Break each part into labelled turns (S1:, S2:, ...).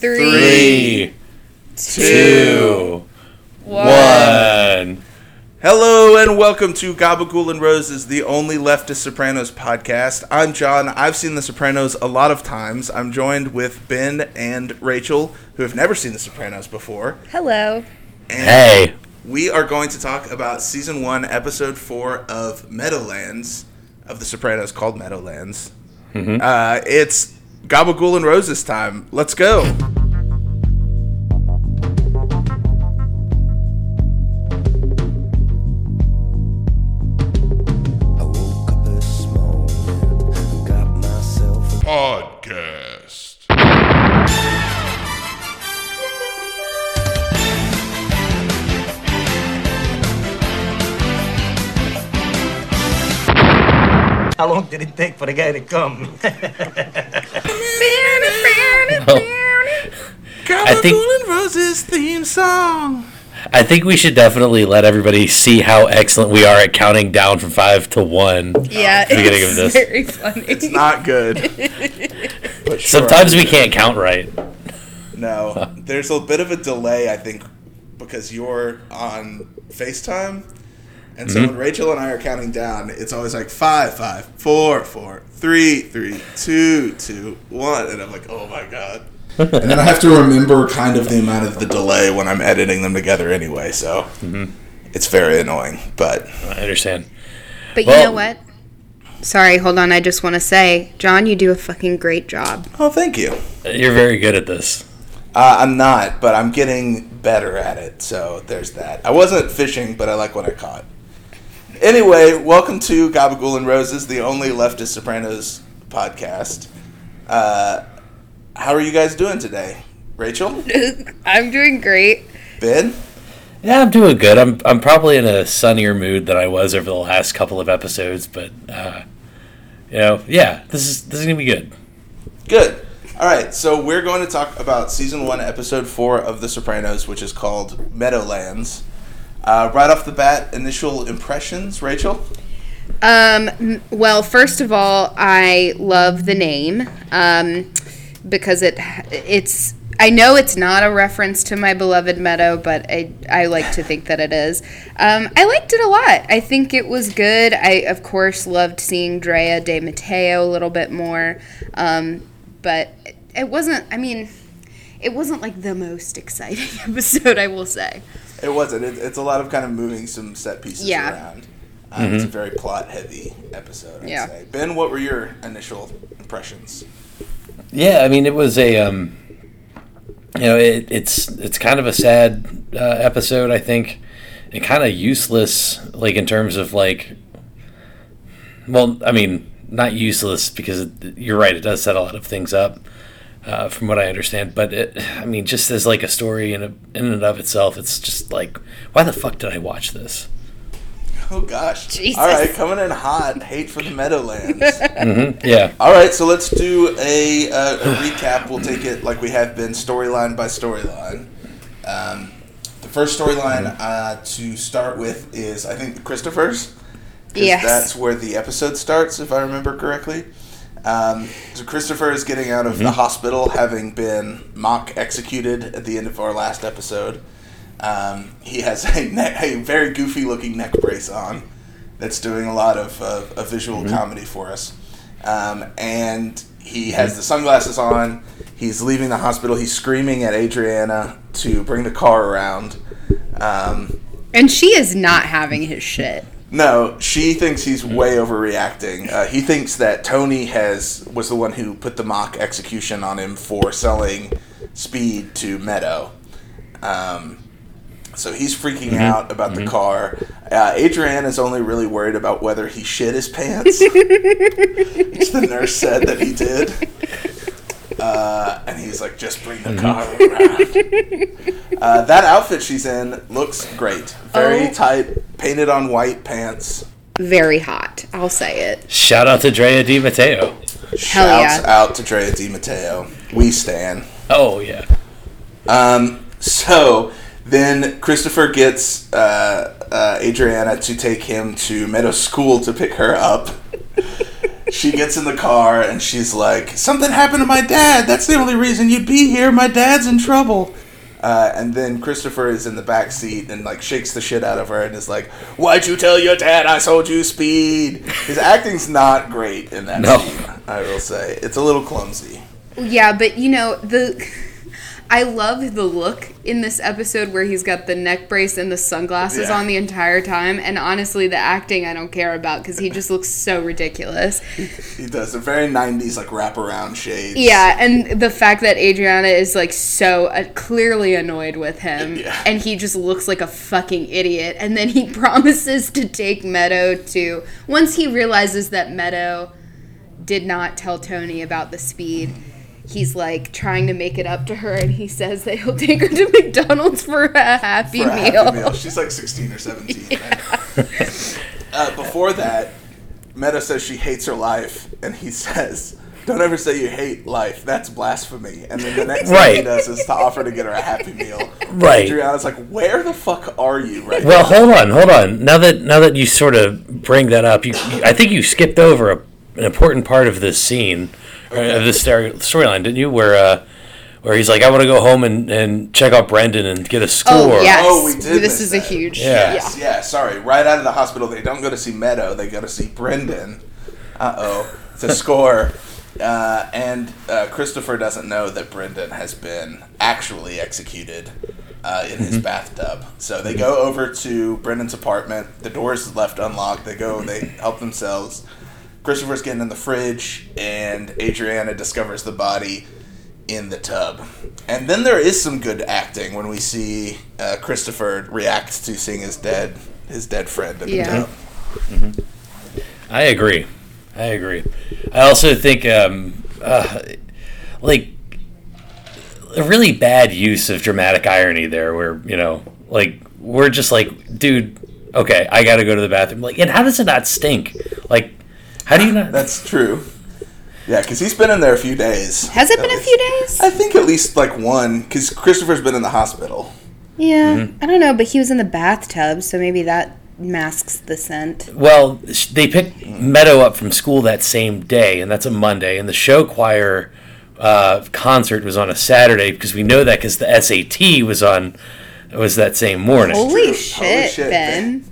S1: Three, two,
S2: one.
S1: one.
S3: Hello and welcome to Gabagool and Roses, the only leftist Sopranos podcast. I'm John. I've seen The Sopranos a lot of times. I'm joined with Ben and Rachel, who have never seen The Sopranos before.
S2: Hello.
S3: And
S1: Hey.
S3: we are going to talk about season one, episode four of Meadowlands of The Sopranos, called Meadowlands. Uh, it's Gabagool and Roses time. Let's go.
S4: I woke up this morning, got myself a
S5: Podcast.
S6: How long did it take for the guy to come?
S3: Gabagool
S1: think-
S3: and Roses theme song.
S1: I think we should definitely let everybody see how excellent we are at counting down from five to one.
S2: Yeah,
S1: beginning
S2: it's
S1: of this.
S2: very funny.
S3: It's not good. Sure,
S1: Sometimes we can't count right.
S3: No, there's a bit of a delay, I think, because you're on FaceTime, and so mm-hmm. when Rachel and I are counting down, it's always like five, five, four, four, three, three, two, two, one, and I'm like, oh my god. And then I have to remember kind of the amount of the delay when I'm editing them together anyway, so it's very annoying. But
S1: I understand.
S2: But you know what? Sorry, hold on. I just want to say, John, you do a fucking great job.
S3: oh, thank you.
S1: You're very good at this.
S3: Uh, I'm not, but I'm getting better at it. So there's that. I wasn't fishing, but I like what I caught. Anyway, welcome to Gabagool and Roses, the only leftist Sopranos podcast. Uh, how are you guys doing today, Rachel?
S2: I'm doing great.
S3: Ben?
S1: Yeah, I'm doing good. I'm I'm probably in a sunnier mood than I was over the last couple of episodes, but uh, you know, yeah, this is this is gonna be good.
S3: Good. All right, so we're going to talk about season one, episode four of The Sopranos, which is called Meadowlands. Uh, right off the bat, initial impressions, Rachel.
S2: Um, well, first of all, I love the name um, because it it's. I know it's not a reference to my beloved meadow, but I, I like to think that it is. Um, I liked it a lot. I think it was good. I, of course, loved seeing Drea de Matteo a little bit more. Um, but it wasn't, I mean, it wasn't like the most exciting episode, I will say.
S3: It wasn't. It, it's a lot of kind of moving some set pieces
S2: Yeah.
S3: around. Um, It's a very plot heavy episode. I'd
S2: Yeah.
S3: say. Ben, what were your initial impressions?
S1: Yeah, I mean, it was a um, you know, it, it's it's kind of a sad uh, episode, I think, and kind of useless, like in terms of like, well, I mean, not useless because it, you're right, it does set a lot of things up, uh, from what I understand. But it, I mean, just as like a story in a, in and of itself, it's just like, why the fuck did I watch this?
S3: Oh gosh!
S2: Jesus.
S3: All right, coming in hot. Hate for the Meadowlands.
S1: Yeah,
S3: All right, so let's do a, uh, a recap. We'll take it like we have been, storyline by storyline. Um, the first storyline uh, to start with is, I think, Christopher's.
S2: Yes.
S3: That's where the episode starts, if I remember correctly. Um, so Christopher is getting out of the hospital, having been mock executed at the end of our last episode. Um, he has a, ne- a very goofy looking neck brace on that's doing a lot of, uh, of visual comedy for us. Um, and he has the sunglasses on. He's leaving the hospital. He's screaming at Adriana to bring the car around. Um,
S2: And she is not having his shit.
S3: no, she thinks he's way overreacting. Uh, he thinks that Tony has was the one who put the mock execution on him for selling speed to Meadow. Um, so he's freaking out about the car. Uh, Adrienne is only really worried about whether he shit his pants, which the nurse said that he did. Uh, and he's like, just bring the car around. uh, that outfit she's in looks great. Very
S2: Oh.
S3: tight, painted on white pants.
S2: Very hot. I'll say it.
S1: shout out to Drea de Matteo.
S3: Shouts
S2: yeah.
S3: out to Drea de Matteo. We stand.
S1: Oh yeah,
S3: Um, so then Christopher gets uh, uh, Adriana to take him to Meadow School to pick her up. she gets in the car and she's like, "Something happened to my dad. That's the only reason you'd be here. My dad's in trouble." Uh, and then Christopher is in the back seat and like shakes the shit out of her and is like, "Why'd you tell your dad I sold you speed?" His acting's not great in that
S1: No.
S3: scene. I will say it's a little clumsy.
S2: Yeah, but you know the. I love the look in this episode where he's got the neck brace and the sunglasses
S3: Yeah.
S2: on the entire time, and honestly, the acting I don't care about because he just looks so ridiculous.
S3: He does a very '90s like wraparound shades.
S2: Yeah, and the fact that Adriana is like so uh, clearly annoyed with him,
S3: Yeah.
S2: and he just looks like a fucking idiot, and then he promises to take Meadow to once he realizes that Meadow did not tell Tony about the speed. He's like trying to make it up to her, and he says that he'll take her to McDonald's for a happy,
S3: for a
S2: meal.
S3: happy meal. She's like 16 or 17. right? uh, before that, Meadow says she hates her life, and he says, "Don't ever say you hate life. That's blasphemy." And then the next thing he does is to offer to get her a happy meal.
S1: Right.
S3: Adriana's like, "Where the fuck are you right
S1: Well,
S3: now?"
S1: hold on, hold on. Now that now that you sort of bring that up, you, you- I think you skipped over a, an important part of this scene, or of this storyline, didn't you? Where uh, where he's like, I want to go home and, and check out Brendan and get a score.
S2: Oh yes,
S3: Oh, we did
S2: this
S3: miss
S2: is a huge
S1: Yeah.
S3: Yes, yeah, sorry. Right out of the hospital, they don't go to see Meadow. They go to see Brendan. Uh oh, to score. Uh, and uh, Christopher doesn't know that Brendan has been actually executed uh, in his bathtub. So they go over to Brendan's apartment. The door is left unlocked. They go. They help themselves. Christopher's getting in the fridge, and Adriana discovers the body in the tub. And then there is some good acting when we see uh, Christopher react to seeing his dead his dead friend in the
S2: Yeah.
S3: tub.
S1: I agree. I agree. I also think, um, uh, like, a really bad use of dramatic irony there, where you know, like, we're just like, dude, okay, I got to go to the bathroom. Like, and how does it not stink? Like, how do you not?
S3: That's true. Yeah, because he's been in there a few days.
S2: Has it
S3: At
S2: been a few days?
S3: I think at least like one, because Christopher's been in the hospital.
S2: Yeah,
S1: Mm-hmm.
S2: I don't know, but he was in the bathtub, so maybe that masks the scent.
S1: Well, they picked Meadow up from school that same day, and that's a Monday. And the show choir uh, concert was on a Saturday because we know that because the SAT was on was that same morning.
S2: Holy
S3: Holy
S2: shit,
S3: shit,
S2: Ben!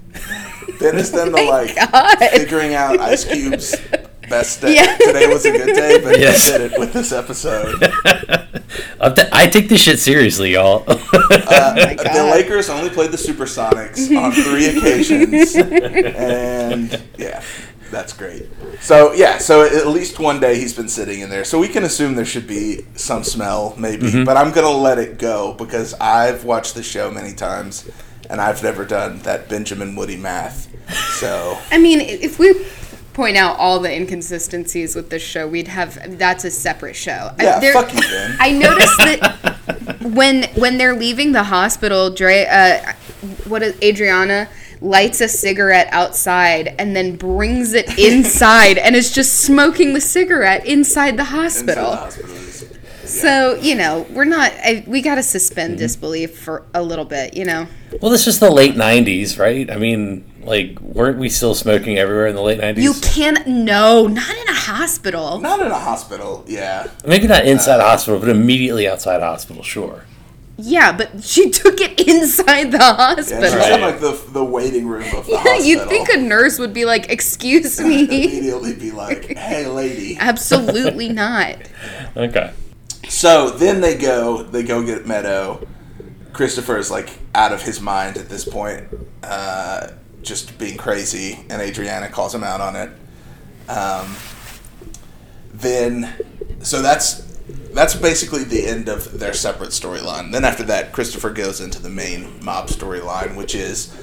S3: Ben has done the like
S2: God.
S3: figuring out Ice Cube's best day.
S2: Yeah.
S3: Today was a good day, but
S1: Yes.
S3: he did it with this episode.
S1: I'm t- I take this shit seriously, y'all.
S3: Uh,
S2: my
S3: the Lakers only played the Supersonics on three occasions, and yeah, that's great. So yeah, so at least one day he's been sitting in there, so we can assume there should be some smell, maybe. But I'm gonna let it go because I've watched the show many times, and I've never done that Benjamin Woody math. So
S2: I mean, if we point out all the inconsistencies with this show, we'd have that's a separate show. I-
S3: yeah,
S2: there-
S3: fuck you, Ben.
S2: I noticed that when when they're leaving the hospital, Dre, uh, what is Adriana lights a cigarette outside and then brings it inside and is just smoking the cigarette inside the
S3: Inside
S2: hospital.
S3: the hospital
S2: So you know, we're not. I, we got to suspend mm-hmm. disbelief for a little bit. You know.
S1: well, this is the late '90s, right? I mean, like, weren't we still smoking everywhere in the late '90s?
S2: You can't. No, not in a hospital.
S3: Not in a hospital, yeah.
S1: Maybe not inside a hospital, but immediately outside a hospital, sure.
S2: Yeah, but she took it inside the
S3: Yeah,
S2: hospital.
S3: she's in like the the waiting room of the
S2: Yeah,
S3: hospital.
S2: you'd think a nurse would be like, "Excuse me."
S3: immediately be like, "Hey, lady."
S2: Absolutely not.
S1: Okay.
S3: So then they go, they go get Meadow. Christopher is like out of his mind at this point, uh, just being crazy, and Adriana calls him out on it. Um, then, so that's that's basically the end of their separate storyline. Then after that, Christopher goes into the main mob storyline, which is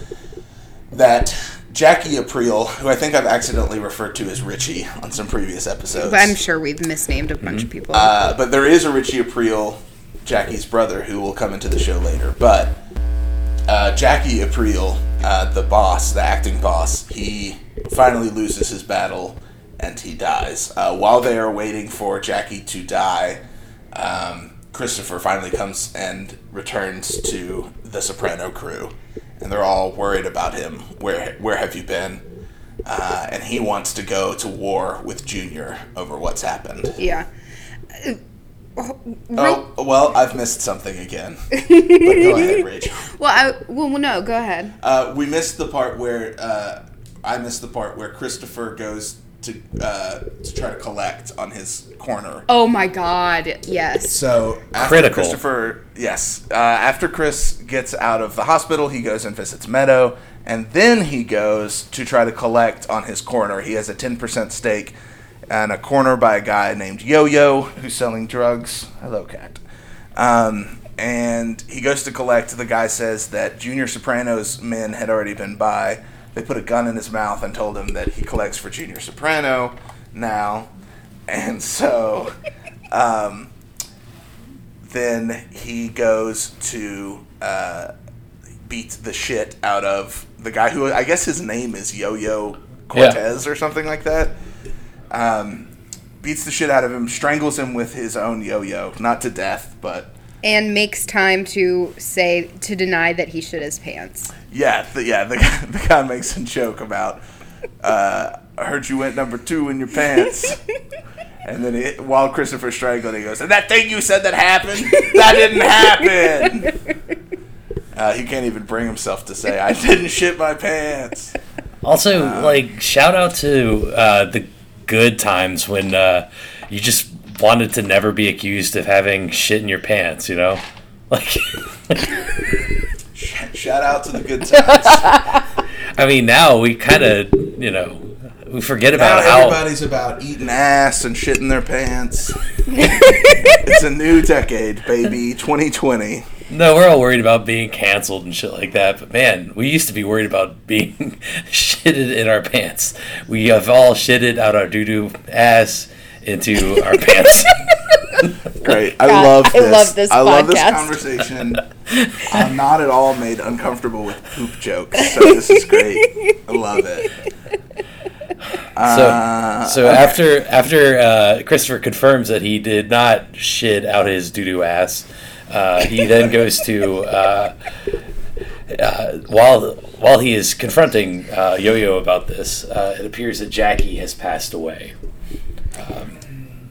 S3: that Jackie April, who I think I've accidentally referred to as Richie on some previous episodes,
S2: I'm sure we've misnamed a bunch of people.
S3: uh, but there is a Richie April, Jackie's brother, who will come into the show later. But uh, Jackie April, uh, the boss, the acting boss, he finally loses his battle and he dies. Uh, while they are waiting for Jackie to die, um, Christopher finally comes and returns to the Soprano crew, and they're all worried about him. Where where have you been? uh, and he wants to go to war with Junior over what's happened.
S2: Yeah.
S3: Oh, well, I've missed something again. but go ahead, Rachel.
S2: Well, I, well, no, go ahead.
S3: Uh, we missed the part where uh, I missed the part where Christopher goes to uh, to try to collect on his corner.
S2: Oh my God, yes.
S3: So after
S1: Critical.
S3: Christopher, yes. Uh, after Chris gets out of the hospital, he goes and visits Meadow, and then he goes to try to collect on his corner. He has a ten percent stake and a corner by a guy named Yo Yo who's selling drugs. Hello, cat. Um, and he goes to collect. The guy says that Junior Soprano's men had already been by. They put a gun in his mouth and told him that he collects for Junior Soprano now. And so um, then he goes to uh, beat the shit out of the guy who I guess his name is Yo Yo Cortez or something like that. Um, beats the shit out of him, strangles him with his own yo yo, not to death, but
S2: And makes time to say to deny that he shit his pants.
S3: Yeah, the, yeah. The, guy- the guy makes a joke about. Uh, I heard you went number two in your pants. And then it, while Christopher strangled, he goes, "And that thing you said that happened, that didn't happen." Uh, he can't even bring himself to say, "I didn't shit my pants."
S1: Also, like, shout out to uh, the good times when uh, you just wanted to never be accused of having shit in your pants, you know? Like,
S3: Shout out to the good times.
S1: I mean, now we kind of, you know, we forget
S3: Now
S1: about how.
S3: everybody's about eating ass and shitting their pants. it's a new decade, baby. 2020.
S1: No, we're all worried about being canceled and shit like that. But man, we used to be worried about being shitted in our pants. We have all shitted out our doo doo ass into our pants.
S3: Great. I
S2: God,
S3: love
S2: I
S3: this.
S2: love this
S3: I love this conversation. I'm not at all made uncomfortable with poop jokes. So this is great. I love it.
S1: So, so after after uh, Christopher confirms that he did not shit out his doo doo ass, uh, he then goes to uh, uh, while while he is confronting uh, Yo Yo about this. Uh, it appears that Jackie has passed away.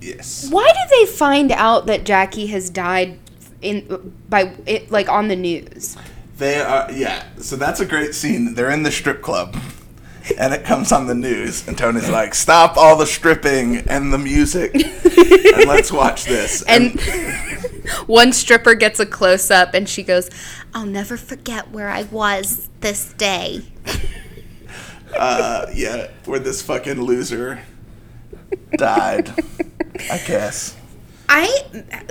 S3: Yes.
S2: Why did they find out that Jackie has died in by it like on the news?
S3: They are, yeah. So that's a great scene. They're in the strip club, and it comes on the news, and Tony's like, "Stop all the stripping and the music, and let's watch this."
S2: And one stripper gets a close up and she goes, "I'll never forget where I was this day."
S3: uh, yeah, where this fucking loser died, I guess.
S2: I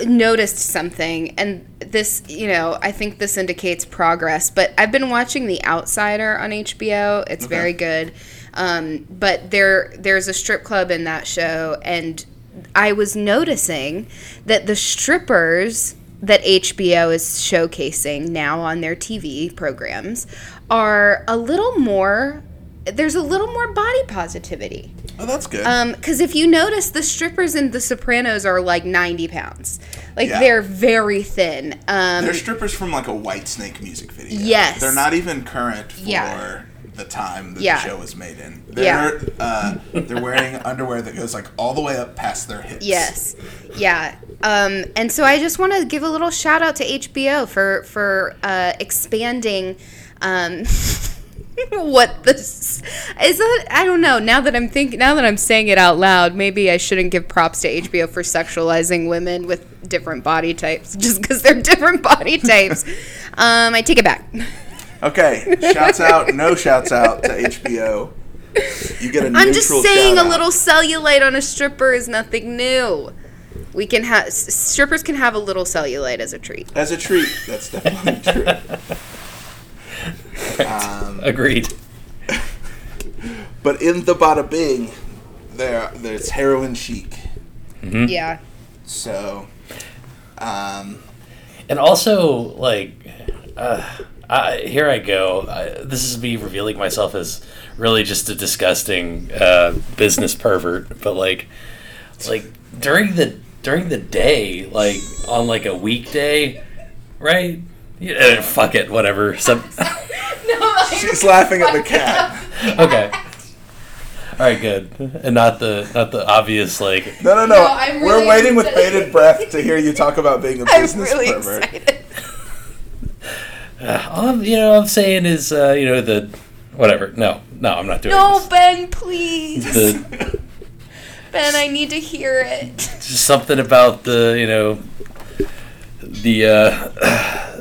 S2: noticed something, and this, you know, I think this indicates progress. But I've been watching The Outsider on HBO. It's very good. Um, but there, there's a strip club in that show, and I was noticing that the strippers that HBO is showcasing now on their TV programs are a little more. There's a little more body positivity.
S3: Oh, that's good.
S2: Um, because if you notice, the strippers in The Sopranos are like 90 pounds. Like
S3: Yeah.
S2: they're very thin. Um,
S3: They're strippers from like a Whitesnake music video.
S2: Yes.
S3: They're not even current for
S2: Yeah.
S3: the time that
S2: Yeah.
S3: the show was made in.
S2: Yeah.
S3: They're uh, they're wearing underwear that goes like all the way up past their hips.
S2: yes, yeah. Um, and so I just want to give a little shout out to HBO for for uh, expanding. Um, what this is that I don't know. Now that I'm thinking, now that I'm saying it out loud, maybe I shouldn't give props to HBO for sexualizing women with different body types, just because they're different body types. Um, I take it back.
S3: Okay. Shouts out. No shouts out to HBO. You get a
S2: I'm just saying a little cellulite on a stripper is nothing new. We can have strippers can have a little cellulite as a treat.
S3: as a treat. That's definitely true. Um,
S1: Agreed.
S3: but in the Bada Bing, there there's heroin chic.
S2: Yeah.
S3: So, um,
S1: And also, like, uh, I, here I go. I, this is me revealing myself as really just a disgusting uh, business pervert. But like, like during the during the day, like on like a weekday, right? Yeah, fuck it, whatever. Some
S3: she's laughing at the cat.
S1: okay. All right, good, and not the not the obvious like.
S3: No, no, no.
S2: No, I'm
S3: We're
S2: really
S3: waiting with
S2: excited.
S3: bated breath to hear you talk about being a
S2: I'm
S3: business
S2: really
S3: pervert.
S2: excited.
S1: All I'm, you know, all I'm saying is, uh, you know, the whatever. No, no, I'm not doing
S2: No,
S1: this.
S2: Ben, please.
S1: The,
S2: Ben, I need to hear it.
S1: just something about the you know the uh, the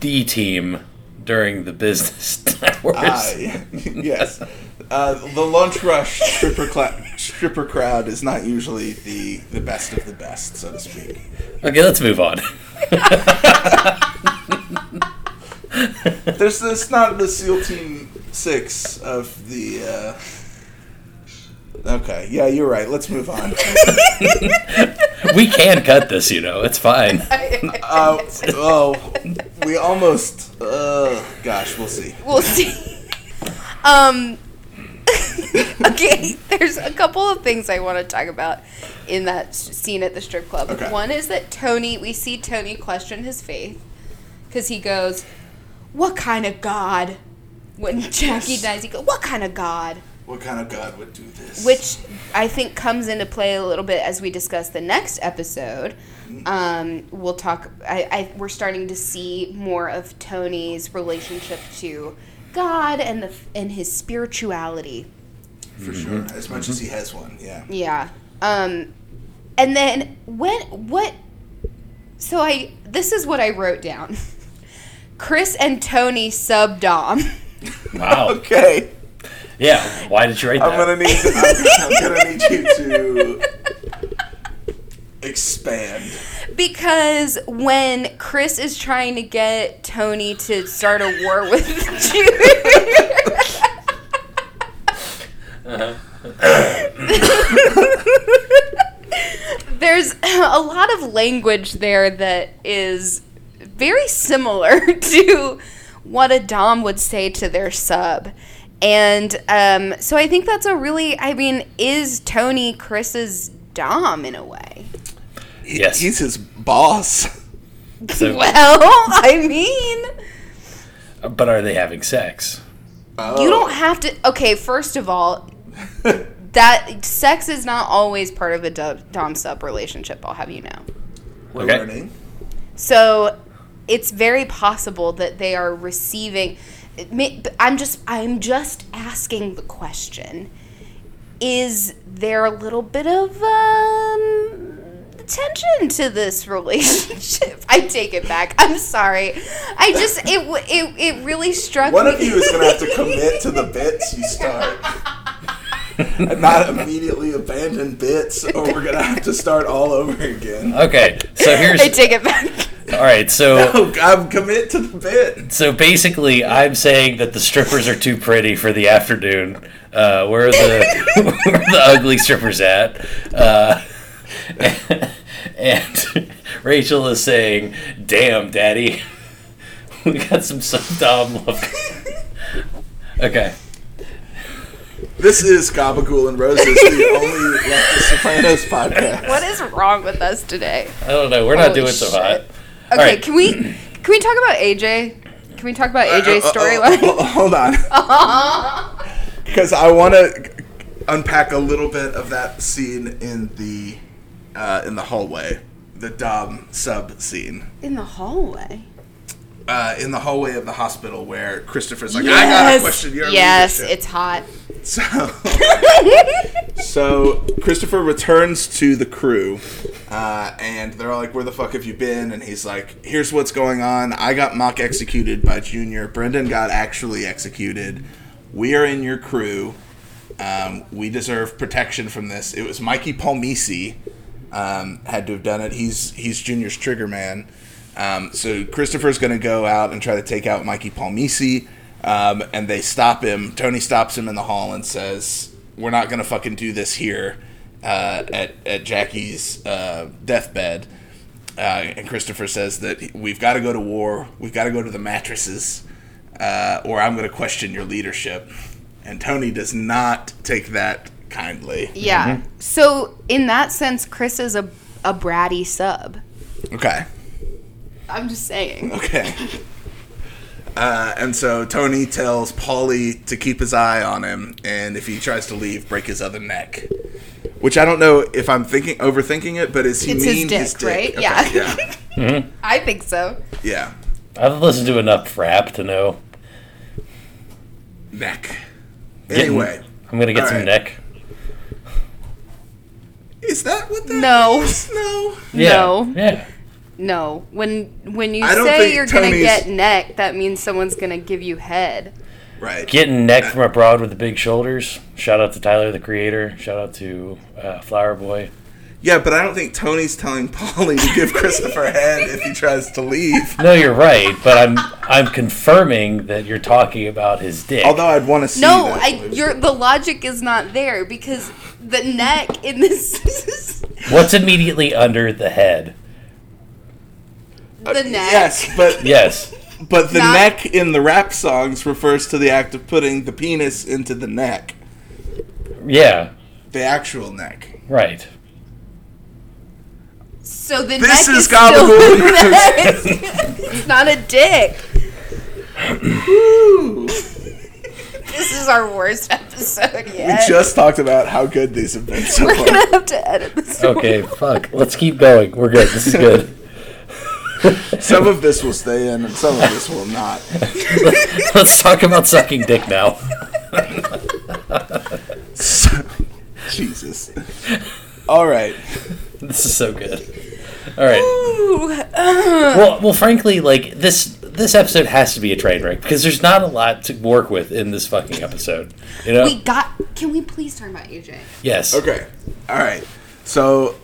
S1: D team during the business hours.
S3: Aye. yes. Uh, the lunch rush stripper cla- stripper crowd is not usually the, the best of the best, so to speak.
S1: Okay, let's move on.
S3: There's this not the SEAL Team Six of the. Uh... Okay, yeah, you're right. Let's move on.
S1: we can cut this, you know, it's fine.
S3: Uh, oh, we almost. Uh, gosh, we'll see.
S2: We'll see. Um. okay, there's a couple of things I want to talk about in that scene at the strip club.
S3: Okay.
S2: One is that Tony, we see Tony question his faith because he goes, "What kind of God?" When Jackie dies, he goes, "What kind of God?"
S3: What kind of god would do this?
S2: which I think comes into play a little bit as we discuss the next episode. Um, we'll talk. I, I we're starting to see more of Tony's relationship to God and the and his spirituality.
S3: for sure, as much as he has one, yeah.
S2: Yeah. Um, and then when what? So I this is what I wrote down. Chris and Tony sub dom.
S1: Wow.
S3: Okay,
S1: Yeah. Why did you write that?
S3: I'm gonna need. I'm, I'm gonna need you to expand.
S2: Because when Chris is trying to get Tony to start a war with Junior, uh-huh. there's a lot of language there that is very similar to what a Dom would say to their sub. And um, so I think that's a really, I mean, is Tony Chris's Dom in a way?
S1: Yes.
S3: He's his boss.
S1: So-
S2: Well, I mean,
S1: but are they having sex?
S3: Oh.
S2: you don't have to. Okay, first of all, that sex is not always part of a dom sub relationship. I'll have you know.
S3: We're
S1: Okay.
S3: learning.
S2: So it's very possible that they are receiving. It may- I'm just I'm just asking the question: Is there a little bit of um, tension to this relationship? I take it back. I'm sorry. I just it it it really struck
S3: One
S2: me.
S3: of you is gonna have to commit to the bits you start. and not immediately abandon bits, or we're gonna have to start all over again.
S1: Okay. So here's
S2: I take it back.
S1: All right. So
S3: I'm commit to the bit.
S1: so basically, I'm saying that the strippers are too pretty for the afternoon. Uh, where are the where are the ugly strippers at? Uh, and Rachel is saying, "Damn, Daddy, we got some some dom love." Okay.
S3: This is Gabagool and Roses, the only Left Sopranos podcast.
S2: What is wrong with us today?
S1: I don't know. We're not
S2: Holy
S1: doing so hot. All
S2: Okay,
S1: right.
S2: can we can we talk about AJ? Can we talk about AJ's
S3: Uh, uh,
S2: storyline?
S3: uh, hold on. Because I want to unpack a little bit of that scene in the uh, in the hallway, the Dom sub scene.
S2: In the hallway.
S3: Uh, in the hallway of the hospital where Christopher's like, I got a question. Your
S2: yes,
S3: leadership."
S2: it's hot.
S3: So, so Christopher returns to the crew, uh, and they're all like, "Where the fuck have you been?" And he's like, "Here's what's going on. I got mock executed by Junior. Brendan got actually executed. We are in your crew. Um, we deserve protection from this. It was Mikey Palmice um, had to have done it. He's he's Junior's trigger man. Um, so Christopher's going to go out and try to take out Mikey Palmice, um, and they stop him. Tony stops him in the hall and says, "We're not going to fucking do this here uh, at at Jackie's uh, deathbed." Uh, and Christopher says that we've got to go to war. We've got to go to the mattresses, uh, or I'm going to question your leadership. And Tony does not take that kindly.
S2: Yeah. So in that sense, Chris is a a bratty sub.
S3: Okay.
S2: I'm just saying.
S3: Okay. Uh, and so Tony tells Paulie to keep his eye on him, and if he tries to leave, break his other neck. Which I don't know if I'm thinking overthinking it, but is he
S2: It's his
S3: mean
S2: dick, right?
S3: Okay,
S2: Yeah.
S3: yeah,
S2: I think so.
S3: yeah.
S1: I've listened to enough rap to know.
S3: Neck.
S1: Getting-
S3: Anyway,
S1: I'm gonna get
S3: All
S1: some
S3: right.
S1: neck.
S3: is that what that
S2: No.
S3: means? No.
S1: Yeah.
S2: No.
S1: Yeah.
S2: No. When when you
S3: I don't
S2: say
S3: think
S2: you're gonna
S3: Tony's-
S2: get neck, that means someone's gonna give you head.
S3: Right.
S1: Getting neck from abroad with the big shoulders. Shout out to Tyler the Creator. Shout out to uh, Flower Boy.
S3: Yeah, but I don't think Tony's telling Paulie to give Christopher head if he tries to leave.
S1: No, you're right, but I'm I'm confirming that you're talking about his dick.
S3: Although I'd want to see
S2: No,
S3: that.
S2: I your the logic is not there because the neck in this
S1: What's immediately under the head?
S2: The uh, neck.
S3: Yes, but
S1: Yes.
S3: but the
S2: Not-
S3: neck in the rap songs refers to the act of putting the penis into the neck,
S1: Yeah.
S3: the actual neck.
S1: Right.
S2: So the
S3: This
S2: neck
S3: is
S2: is still
S3: Gabagool
S2: the neck. It's not a dick. this is our worst episode yet.
S3: We just talked about how good these have been so
S2: We're
S3: far.
S2: gonna have to edit this.
S1: Okay, fuck. Let's keep going. We're good. This is good.
S3: Some of this will stay in, and some of this will not.
S1: Let's talk about sucking dick now.
S3: Jesus. All right.
S1: This is so good. All right.
S2: Ooh,
S1: Well, well, frankly, like this this episode has to be a train wreck because there's not a lot to work with in this fucking episode. You know?
S2: we got. Can we please talk about AJ?
S1: yes.
S3: Okay. All right. So,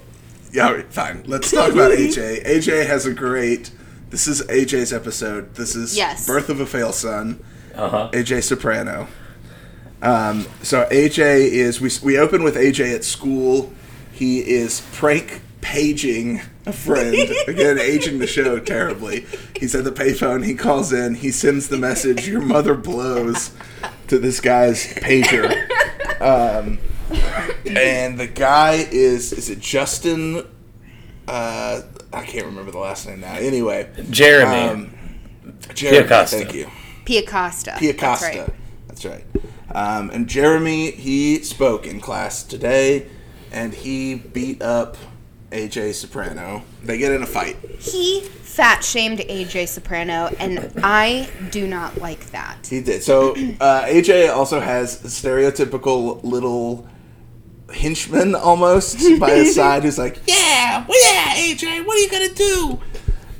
S3: yeah, all right, fine. Let's talk about AJ. AJ has a great. This is AJ's episode. This is
S2: Yes.
S3: Birth of a Fail Son.
S1: Uh huh.
S3: AJ Soprano. Um, so AJ is we we open with AJ at school. He is prank paging a friend again, aging the show terribly. He's at the payphone. He calls in. He sends the message, "Your mother blows," to this guy's pager. Um, and the guy is is it Justin? Uh, I can't remember the last name now. Anyway,
S1: Jeremy.
S3: um, Jeremy,
S1: Piocosta.
S3: thank you.
S2: Piocosta.
S3: Pia
S2: That's
S3: Costa.
S2: right.
S3: That's right. Um, and Jeremy, he spoke in class today, and he beat up AJ Soprano. They get in a fight.
S2: He fat shamed AJ Soprano, and I do not like that.
S3: He did. So uh, AJ also has stereotypical little henchman almost by his side who's like, "Yeah, well, yeah, AJ, what are you gonna do?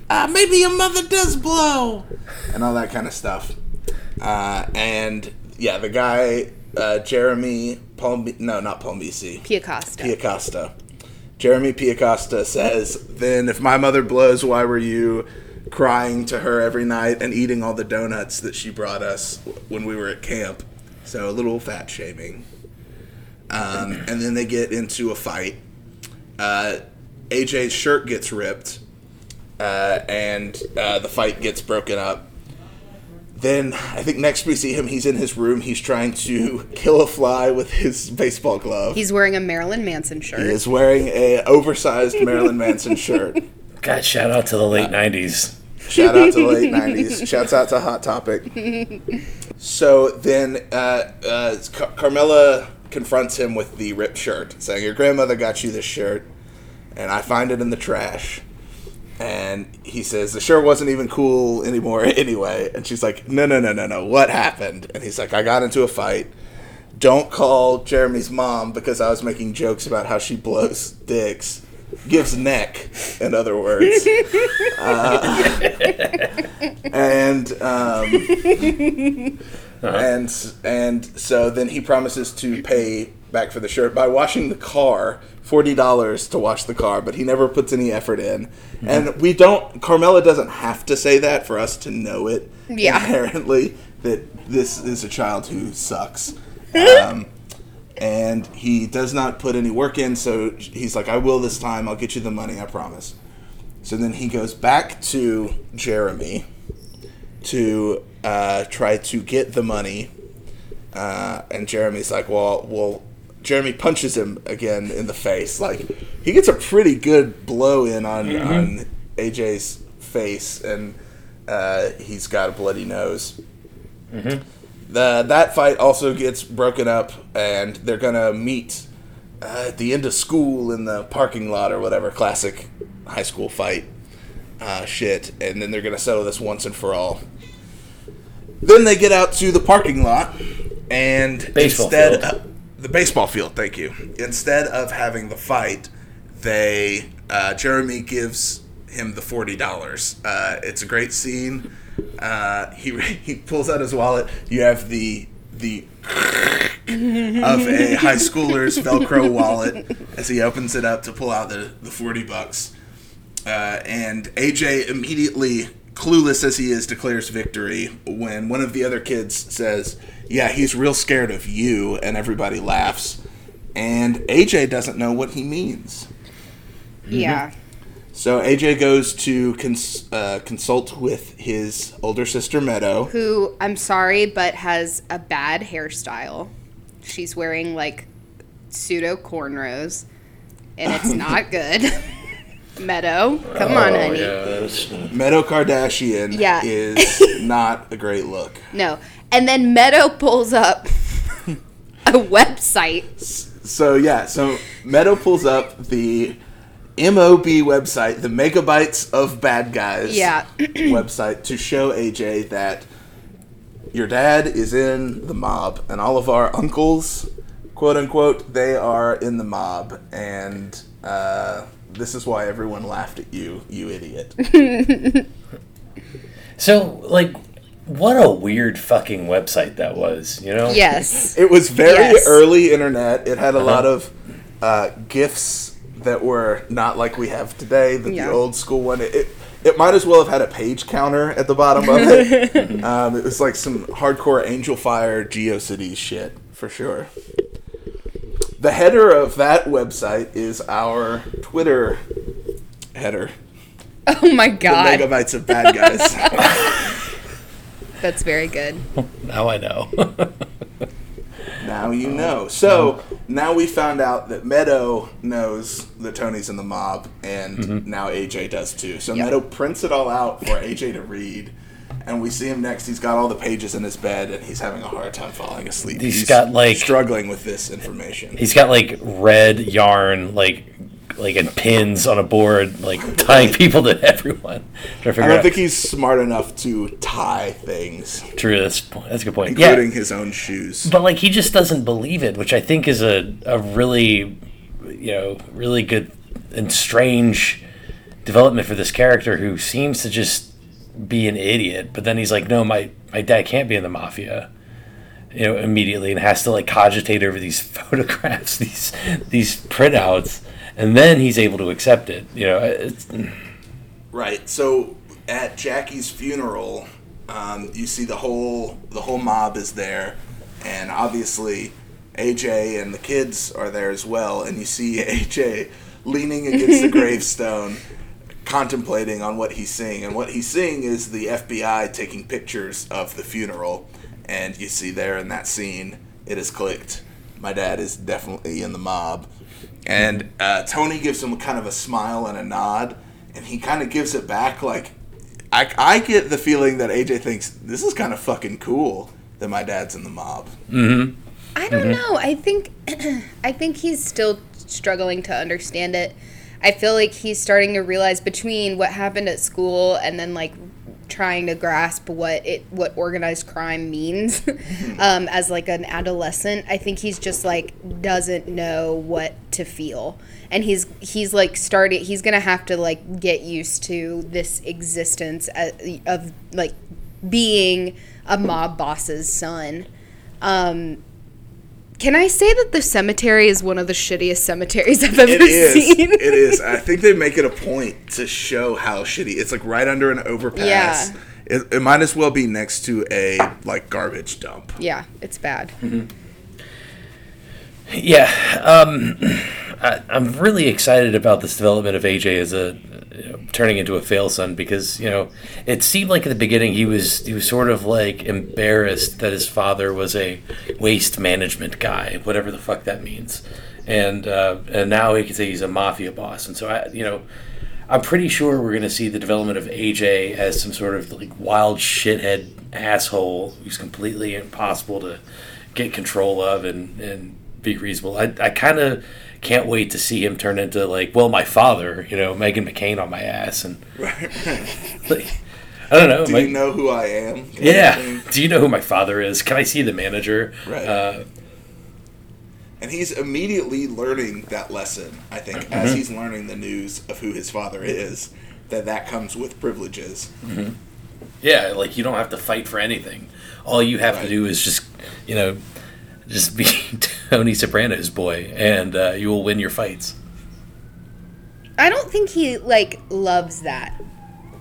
S3: Uh, maybe your mother does blow," and all that kind of stuff. Uh, and yeah, the guy uh, Jeremy Palm, no, not Palmice,
S2: Piocosta.
S3: Piocosta. Jeremy Piocosta says, "Then if my mother blows, why were you crying to her every night and eating all the donuts that she brought us when we were at camp?" So a little fat shaming. Um, and then they get into a fight. Uh, AJ's shirt gets ripped, uh, and uh, the fight gets broken up. Then I think next we see him, he's in his room. He's trying to kill a fly with his baseball glove.
S2: He's wearing a Marilyn Manson shirt.
S3: He is wearing a oversized Marilyn Manson shirt.
S1: God, shout out to the late '90s.
S3: Shout out to the late '90s. Shouts out to Hot Topic. So then, uh, uh, Car- Carmela confronts him with the ripped shirt, saying, "Your grandmother got you this shirt, and I find it in the trash." And he says the shirt wasn't even cool anymore anyway. And she's like, "No, no, no, no, no. What happened?" And he's like, "I got into a fight." Don't call Jeremy's mom because I was making jokes about how she blows dicks, gives neck, in other words. Uh, and um, and and so then he promises to pay back for the shirt by washing the car forty dollars to wash the car, but he never puts any effort in. And we don't. Carmela doesn't have to say that for us to know it
S2: Yeah.
S3: inherently that this is a child who sucks. Um, and he does not put any work in, so he's like, "I will this time. I'll get you the money. I promise." So then he goes back to Jeremy to uh, try to get the money, uh, and Jeremy's like, "Well, well." Jeremy punches him again in the face. Like he gets a pretty good blow in on on AJ's face, and Uh, he's got a bloody nose. The that fight also gets broken up, and they're gonna meet uh, at the end of school in the parking lot or whatever. Classic high school fight uh, shit, and then they're gonna settle this once and for all. Then they get out to the parking lot, and
S1: Baseball
S3: instead
S1: field.
S3: of- the baseball field. Thank you. Instead of having the fight, they uh, Jeremy gives him the forty dollars. Uh, it's a great scene. Uh, he he pulls out his wallet. You have the the of a high schooler's Velcro wallet as he opens it up to pull out the, the 40 bucks. Uh, and AJ immediately, clueless as he is, declares victory when one of the other kids says, Yeah, he's real scared of you, and everybody laughs. And AJ doesn't know what he means.
S2: Yeah.
S3: So AJ goes to cons- uh, consult with his older sister Meadow.
S2: Who I'm sorry, but has a bad hairstyle. She's wearing like pseudo cornrows, and it's not good. Meadow, come on,
S1: Oh,
S2: honey.
S1: yeah, that's-
S3: Meadow Kardashian
S2: Yeah.
S3: is not a great look.
S2: No. And then Meadow pulls up a website.
S3: So yeah, so Meadow pulls up the MOB website, the Megabytes of Bad Guys
S2: Yeah.
S3: website to show AJ that your dad is in the mob and all of our uncles, quote unquote, they are in the mob and uh, this is why everyone laughed at you, you idiot.
S1: So, like, what a weird fucking website that was, you know?
S2: Yes.
S3: It was very
S2: Yes.
S3: early internet. It had a lot of uh, gifs that were not like we have today. The,
S2: Yeah.
S3: the old school one. It, it it might as well have had a page counter at the bottom of it. um, it was like some hardcore Angelfire GeoCities shit for sure. The header of that website is our Twitter header.
S2: Oh my
S3: The
S2: god.
S3: megabytes of bad guys.
S2: That's very good.
S1: Now I know.
S3: Now you oh, know. So now we found out that Meadow knows that Tony's in the mob, and mm-hmm. now AJ does too. So
S2: Yep.
S3: Meadow prints it all out for AJ to read, and we see him next. He's got all the pages in his bed, and he's having a hard time falling asleep.
S1: He's got, like-
S3: struggling with this information.
S1: He's got like red yarn, like like in pins on a board, like tying people to everyone. To
S3: I don't think he's smart enough to tie things,
S1: True, that's that's a good point.
S3: including
S1: yeah,
S3: his own shoes.
S1: but like he just doesn't believe it, which I think is a a really you know really good and strange development for this character who seems to just be an idiot. But then he's like, no, my my dad can't be in the mafia. You know, immediately and has to like cogitate over these photographs, these these printouts, and then he's able to accept it. You know, it's,
S3: Right. So at Jackie's funeral, um, you see the whole the whole mob is there, and obviously AJ and the kids are there as well. And you see AJ leaning against the gravestone, contemplating on what he's seeing. And what he's seeing is the FBI taking pictures of the funeral. And you see there in that scene, it is clicked. My dad is definitely in the mob. And uh, Tony gives him kind of a smile and a nod, and he kind of gives it back like, I, I get the feeling that AJ thinks this is kind of fucking cool that my dad's in the mob.
S2: I don't know. I think I think he's still struggling to understand it. I feel like he's starting to realize between what happened at school and then like trying to grasp what it what organized crime means um, as like an adolescent. I think he's just like doesn't know what to feel. And he's he's like starting he's to have to like get used to this existence of, of like being a mob boss's son. Um, can I say that the cemetery is one of the shittiest cemeteries I've ever
S3: It is.
S2: seen?
S3: it is. I think they make it a point to show how shitty. It's like right under an overpass.
S2: Yeah.
S3: It, it might as well be next to a like garbage dump.
S2: yeah, it's bad.
S1: Yeah, um, I, I'm really excited about this development of AJ as a you know, turning into a fail son because you know it seemed like at the beginning he was he was sort of like embarrassed that his father was a waste management guy, whatever the fuck that means, and uh, and now he can say he's a mafia boss, and so I you know I'm pretty sure we're going to see the development of AJ as some sort of like wild shithead asshole who's completely impossible to get control of and, and be reasonable. I, I kind of can't wait to see him turn into like, well, my father, you know, Meghan McCain on my ass. And like, I don't know.
S3: Do
S1: my-
S3: you know who I am?
S1: yeah. Do you know who my father is? Can I see the manager?
S3: Right.
S1: Uh,
S3: And he's immediately learning that lesson. I think
S1: Mm-hmm.
S3: as he's learning the news of who his father is, that that comes with privileges.
S1: Yeah, like you don't have to fight for anything. All you have to do is just, you know, just be Tony Soprano's boy, and uh, you will win your fights.
S2: I don't think he like loves that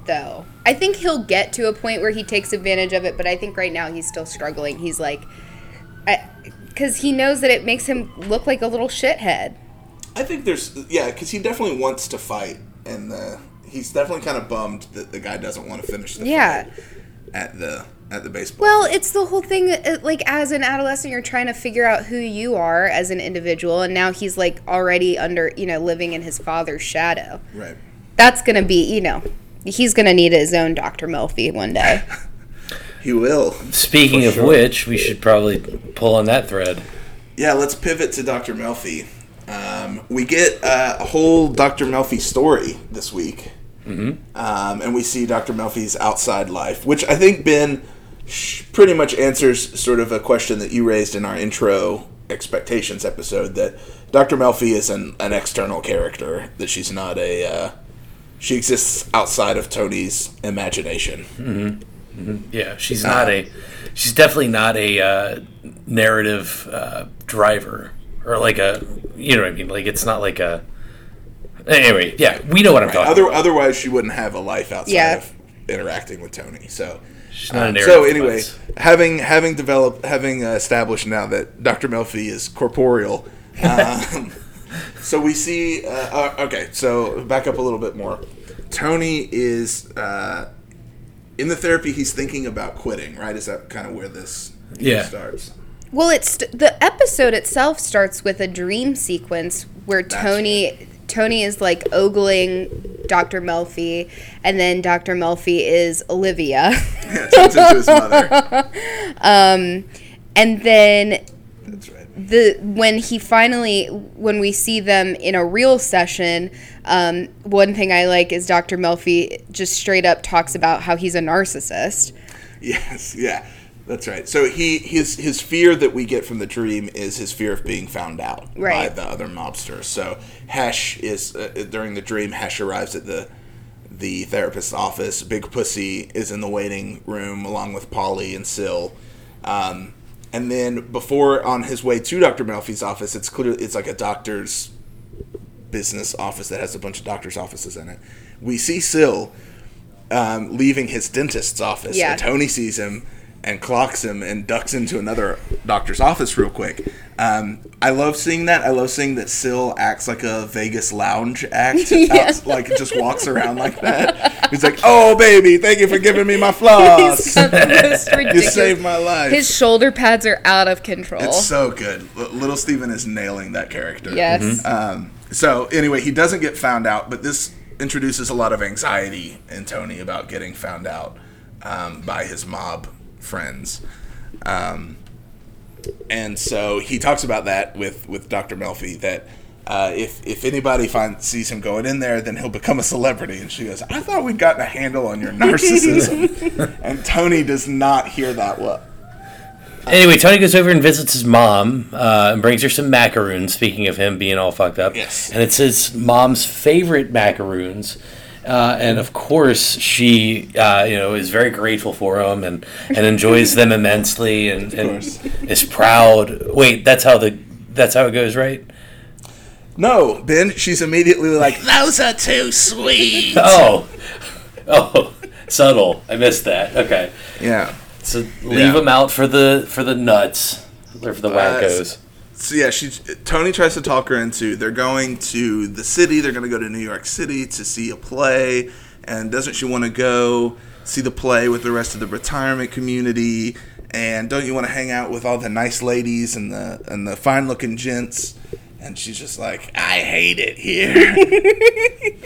S2: though. I think he'll get to a point where he takes advantage of it, but I think right now he's still struggling. He's like I cuz he knows that it makes him look like a little shithead.
S3: I think there's yeah, because he definitely wants to fight, and uh, he's definitely kind of bummed that the guy doesn't want to finish the
S2: Yeah.
S3: fight at the at the baseball.
S2: Well, it's the whole thing. uh, Like as an adolescent, you're trying to figure out who you are as an individual, and now he's like already under, you know, living in his father's shadow.
S3: right.
S2: That's gonna be, you know, he's gonna need his own Dr. Melfi one day.
S3: He will.
S1: Speaking
S3: For
S1: of
S3: sure.
S1: which, we should probably pull on that thread.
S3: Yeah, let's pivot to Dr. Melfi. Um, we get uh, a whole Dr. Melfi story this week. Mm-hmm. Um, and we see Dr. Melfi's outside life, which I think, Ben, sh- pretty much answers sort of a question that you raised in our intro expectations episode that Dr. Melfi is an, an external character, that she's not a. Uh, she exists outside of Tony's imagination.
S1: Yeah, she's not a. She's definitely not a uh, narrative uh, driver or like a. You know what I mean? Like it's not like a. Anyway, yeah, we know what I'm talking.
S3: Other,
S1: about.
S3: otherwise, she wouldn't have a life outside
S2: Yeah.
S3: of interacting with Tony. So,
S1: She's not a
S3: um, so anyway,
S1: device.
S3: having having developed, having uh, established now that Dr. Melfi is corporeal, um, so we see. Uh, uh, okay, so back up a little bit more. Tony is uh, in the therapy. He's thinking about quitting. Right? Is that kind of where this
S1: Yeah.
S3: starts?
S2: Well, it's the episode itself starts with a dream sequence where Tony Tony is like ogling Dr. Melfi, and then Dr. Melfi is Olivia,
S3: Yeah, turns into his mother.
S2: and then
S3: That's right.
S2: the when he finally when we see them in a real session um, one thing i like is dr melfi just straight up talks about how he's a narcissist
S3: Yes, yeah, that's right. So he his his fear that we get from the dream is his fear of being found out by the other mobsters. So Hesh is uh, during the dream. Hesh arrives at the the therapist's office. Big Pussy is in the waiting room along with Paulie and Syl. Um, and then before on his way to Dr. Melfi's office, it's clear it's like a doctor's business office that has a bunch of doctors' offices in it. We see Syl um, leaving his dentist's office.
S2: Yeah.
S3: And Tony sees him and clocks him and ducks into another doctor's office real quick. Um, I love seeing that. I love seeing that Syl acts like a Vegas lounge act.
S2: Yeah.
S3: Out- like just walks around like that. He's like, "Oh baby, thank you for giving me my floss.
S2: he's got the most
S3: you saved my life."
S2: his shoulder pads are out of control
S3: it's so good. L- Little Steven is nailing that character.
S2: yes
S3: Um, so anyway, he doesn't get found out, but this introduces a lot of anxiety in Tony about getting found out um, by his mob friends. Um, and so he talks about that with, with Dr. Melfi that uh, if if anybody finds sees him going in there, then he'll become a celebrity. And she goes, "I thought we'd gotten a handle on your narcissism." and Tony does not hear that well.
S1: Anyway, Tony goes over and visits his mom uh, and brings her some macaroons. Speaking of him being all fucked up,
S3: Yes.
S1: and it's his mom's favorite macaroons. Uh, and of course, she, uh, you know, is very grateful for them and, and enjoys them immensely, and, and is proud. Wait, that's how the that's how it goes, right?
S3: No, Ben. She's immediately like, "Those are too sweet."
S1: Oh, oh, subtle. I missed that. Okay,
S3: Yeah.
S1: so leave
S3: Yeah.
S1: them out for the for the nuts or for the
S3: Uh,
S1: wackos.
S3: So yeah, she Tony tries to talk her into. They're going to the city. They're going to go to New York City to see a play, and doesn't she want to go see the play with the rest of the retirement community? And don't you want to hang out with all the nice ladies and the and the fine looking gents? And she's just like, I hate it here.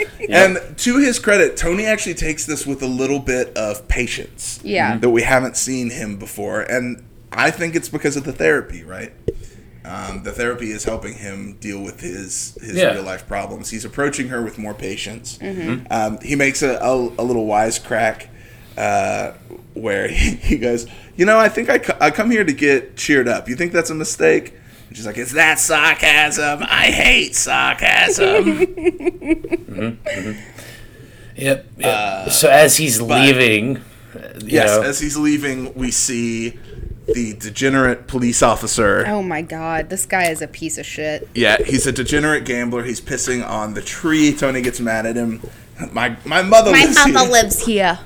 S3: And to his credit, Tony actually takes this with a little bit of patience.
S2: Yeah.
S3: That we haven't seen him before. And I think it's because of the therapy, right? Um, the therapy is helping him deal with his his
S1: Yeah.
S3: real life problems. He's approaching her with more patience. Um, he makes a, a, a little wisecrack uh, where he, he goes, "You know, I think I, co- I come here to get cheered up. You think that's a mistake?" And she's like, "Is that sarcasm? I hate sarcasm."
S1: Yep. yep. so as he's leaving, uh, you
S3: yes,
S1: know,
S3: as he's leaving, we see the degenerate police officer.
S2: Oh my god, this guy is a piece of shit.
S3: Yeah, he's a degenerate gambler. He's pissing on the tree. Tony gets mad at him. My my mother
S2: My
S3: lives
S2: mama
S3: here.
S2: lives here.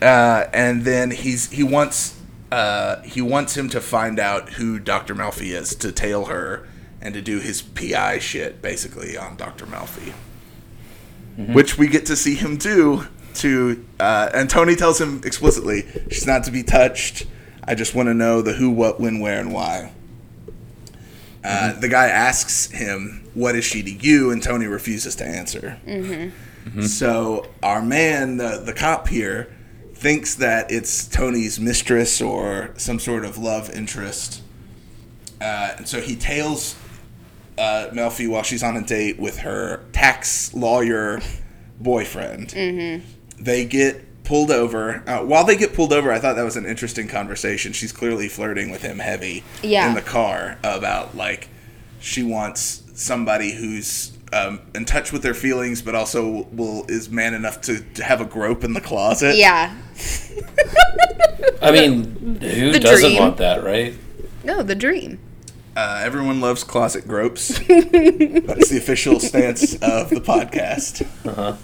S3: Uh, and then he's he wants uh, he wants him to find out who Dr. Melfi is to tail her and to do his PI shit basically on Dr. Melfi, which we get to see him do. To uh, and Tony tells him explicitly, she's not to be touched. I just want to know the who, what, when, where, and why. Uh, The guy asks him, "What is she to you?" and Tony refuses to answer. So our man, the, the cop here, thinks that it's Tony's mistress or some sort of love interest. Uh, and so he tails uh, Melfi while she's on a date with her tax lawyer boyfriend. They get pulled over. Uh, while they get pulled over, I thought that was an interesting conversation. She's clearly flirting with him heavy
S2: Yeah.
S3: in the car about like she wants somebody who's um, in touch with their feelings, but also will is man enough to, to have a grope in the closet.
S2: Yeah.
S1: I mean, who
S2: The
S1: doesn't
S2: dream.
S1: want that, right?
S2: No, the dream.
S3: Uh, everyone loves closet gropes. that's the official stance of the podcast.
S1: Uh-huh.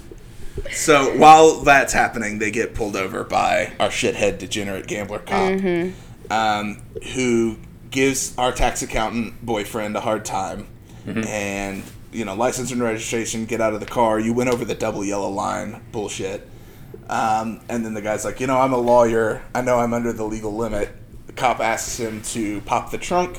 S3: So while that's happening, they get pulled over by our shithead degenerate gambler cop, um, who gives our tax accountant boyfriend a hard time, and you know license and registration, get out of the car. You went over the double yellow line, bullshit. Um, and then the guy's like, you know, I'm a lawyer. I know I'm under the legal limit. The cop asks him to pop the trunk.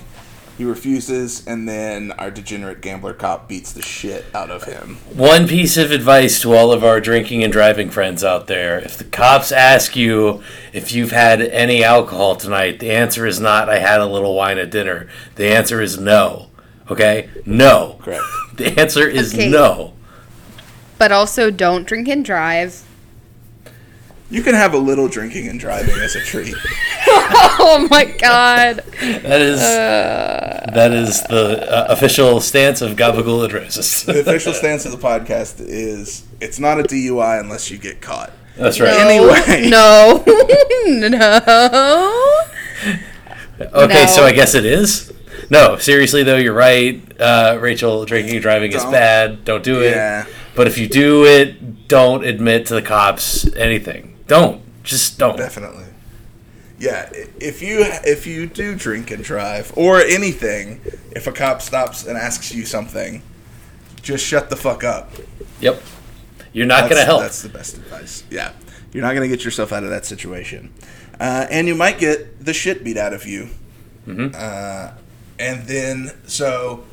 S3: He refuses, and then our degenerate gambler cop beats the shit out of him.
S1: One piece of advice to all of our drinking and driving friends out there if the cops ask you if you've had any alcohol tonight, the answer is not, I had a little wine at dinner. The answer is no. Okay? No.
S3: Correct.
S1: The answer is
S2: Okay.
S1: no.
S2: But also, don't drink and drive.
S3: You can have a little drinking and driving as a treat.
S2: Oh my god.
S1: That is that is the uh, official stance of Gabagool Addresses.
S3: The official stance of the podcast is it's not a DUI unless you get caught.
S1: That's right.
S3: Anyway.
S2: No. no.
S1: Okay,
S2: No.
S1: so I guess it is. No, seriously though, you're right. Uh, Rachel, drinking and driving is
S3: Don't.
S1: bad. Don't do it.
S3: Yeah.
S1: But if you do it, don't admit to the cops anything. Don't. Just don't.
S3: Definitely. Yeah, if you if you do drink and drive or anything, if a cop stops and asks you something, just shut the fuck up.
S1: Yep. You're not gonna help.
S3: That's the best advice. Yeah, you're not gonna get yourself out of that situation, uh, and you might get the shit beat out of you.
S1: Mm-hmm.
S3: Uh, and then so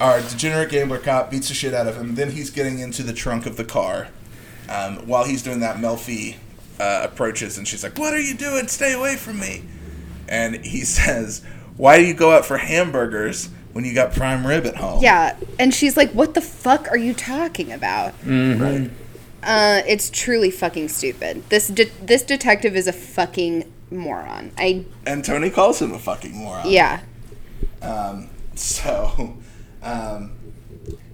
S3: our degenerate gambler cop beats the shit out of him. Then he's getting into the trunk of the car. Um, while he's doing that, Melfi uh, approaches and she's like, "What are you doing? Stay away from me!" And he says, "Why do you go out for hamburgers when you got prime rib at home?"
S2: Yeah, and she's like, "What the fuck are you talking about?"
S3: right.
S2: Uh, it's truly fucking stupid. This de- this detective is a fucking moron. I
S3: And Tony calls him a fucking moron.
S2: yeah.
S3: Um, so, um,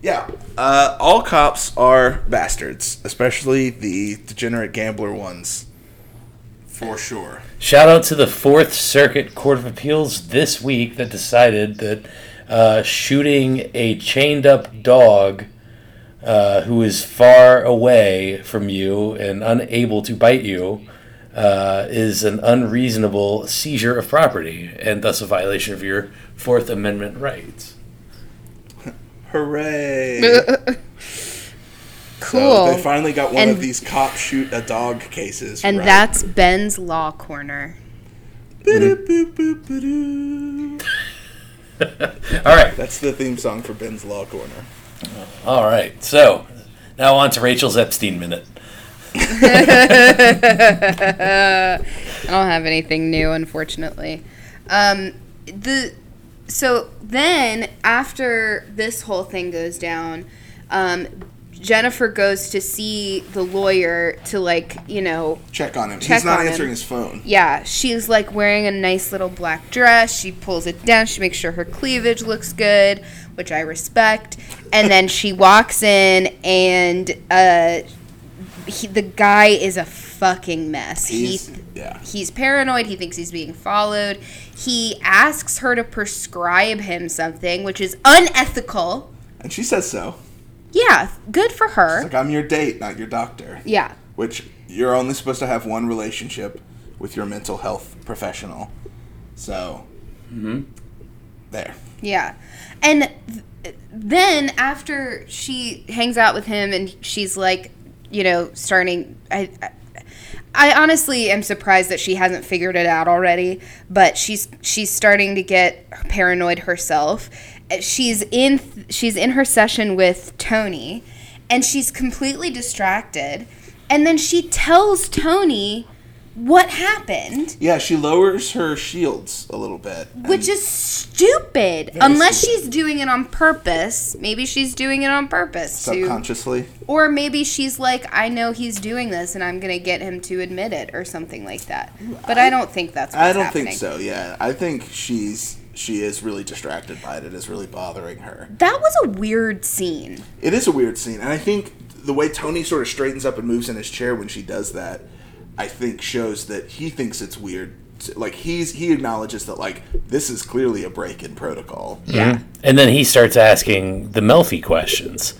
S3: yeah, uh, all cops are bastards, especially the degenerate gambler ones, for sure.
S1: Shout out to the Fourth Circuit Court of Appeals this week that decided that uh, shooting a chained up dog uh, who is far away from you and unable to bite you uh, is an unreasonable seizure of property and thus a violation of your Fourth Amendment rights.
S3: Hooray!
S2: Cool.
S3: So they finally got one
S2: And-
S3: of these cop shoot a dog cases.
S2: and
S3: right.
S2: that's Ben's Law Corner.
S3: Boo-doo-boo-boo-boo-doo.
S1: All right.
S3: That's the theme song for Ben's Law Corner.
S1: All right. So now on to Rachel's Epstein minute.
S2: I don't have anything new, unfortunately. Um, the so then after this whole thing goes down, um, Jennifer goes to see the lawyer to like you know
S3: Check on him.
S2: Check
S3: He's not
S2: on him.
S3: answering his phone.
S2: yeah, she's like wearing a nice little black dress. She pulls it down. She makes sure her cleavage looks good, which I respect. And then she walks in, and uh, he, the guy is a fucking mess.
S3: He's
S2: he,
S3: yeah.
S2: he's paranoid. He thinks he's being followed. He asks her to prescribe him something, which is unethical.
S3: And she says so.
S2: Yeah, good for her.
S3: Like I'm your date, not your doctor.
S2: Yeah.
S3: Which you're only supposed to have one relationship with your mental health professional. So mm-hmm. there.
S2: Yeah. And th- then after she hangs out with him and she's like, you know, starting I I- I honestly am surprised that she hasn't figured it out already, but she's she's starting to get paranoid herself. She's in she's in her session with Tony and she's completely distracted. And then she tells Tony what happened.
S3: Yeah, she lowers her shields a little bit.
S2: Which is stupid. Unless she's doing it on purpose. Maybe she's doing it on purpose. To,
S3: subconsciously.
S2: or maybe she's like, I know he's doing this and I'm going to get him to admit it or something like that. But I, don't think that's what's
S3: I don't
S2: happening.
S3: think so. Yeah, I think she's she is really distracted by it. It is really bothering her.
S2: That was a weird scene.
S3: It is a weird scene, and I think the way Tony sort of straightens up and moves in his chair when she does that, I think shows that he thinks it's weird. Like he's he acknowledges that like this is clearly a break in protocol.
S2: Yeah.
S1: And then he starts asking the Melfi questions.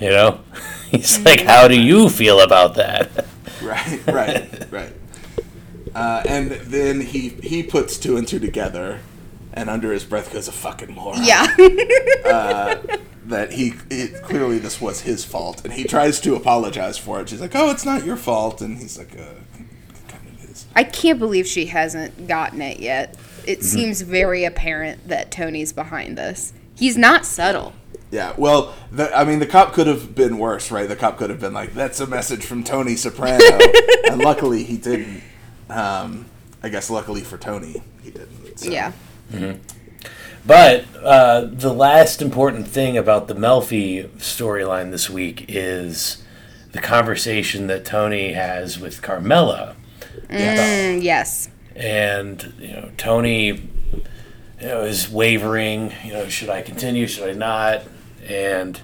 S1: You know, he's
S2: Mm-hmm.
S1: like, "How do you feel about that?"
S3: Right, right, right. Uh, and then he he puts two and two together, and under his breath goes a fucking moron.
S2: Yeah.
S3: That he it, clearly this was his fault, and he tries to apologize for it. She's like, "Oh, it's not your fault," and he's like, uh, "Kind of is."
S2: I can't believe she hasn't gotten it yet. It seems very apparent that Tony's behind this. He's not subtle.
S3: Yeah, well, the, I mean, the cop could have been worse, right? The cop could have been like, "That's a message from Tony Soprano," and luckily he didn't. Um, I guess luckily for Tony, he didn't. so.
S2: Yeah.
S1: But uh, the last important thing about the Melfi storyline this week is the conversation that Tony has with Carmela.
S2: Mm, yes.
S1: and you know Tony you know is wavering you know should I continue should I not and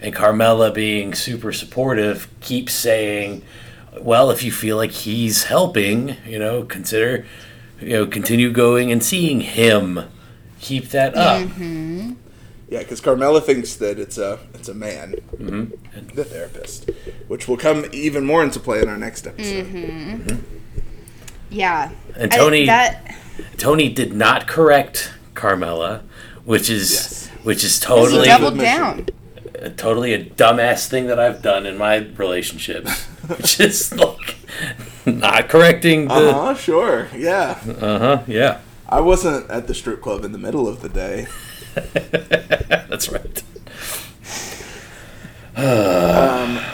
S1: and Carmela being super supportive keeps saying well if you feel like he's helping you know consider you know continue going and seeing him keep that up
S3: Yeah, because Carmela thinks that it's a it's a man, mm-hmm. the therapist, which will come even more into play in our next episode.
S2: Yeah.
S1: And
S2: I-
S1: Tony-
S2: that
S1: Tony did not correct Carmela which is
S3: Yes.
S1: which is
S2: he
S1: totally
S2: doubled down.
S1: a, totally a dumbass thing that I've done in my relationships, which is like not correcting the.
S3: Uh
S1: Uh
S3: huh. Sure. Yeah.
S1: Uh huh. Yeah,
S3: I wasn't at the strip club in the middle of the day.
S1: that's right.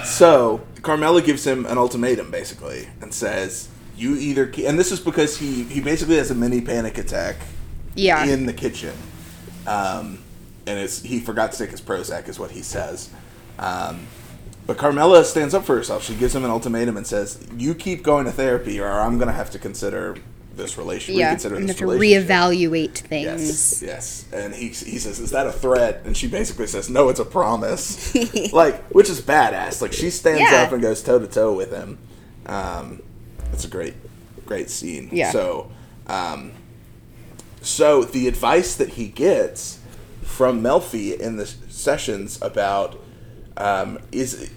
S3: So Carmela gives him an ultimatum, basically, and says, "You either," ke-, and this is because he he basically has a mini panic attack
S2: Yeah.
S3: in the kitchen, um, and it's he forgot to take his Prozac, is what he says. Um, but Carmela stands up for herself. She gives him an ultimatum and says, "You keep going to therapy, or I'm going to have to consider this relation.
S2: yeah.
S3: reconsider
S2: And
S3: this
S2: have to
S3: relationship."
S2: reevaluate
S3: Yes,
S2: things.
S3: yes. And he, he says, Is that a threat? And she basically says, No, it's a promise. like, which is badass. Like, she stands
S2: Yeah.
S3: up and goes toe to toe with him. Um, it's a great, great scene.
S2: Yeah.
S3: So, um, so the advice that he gets from Melfi in the sessions about um, is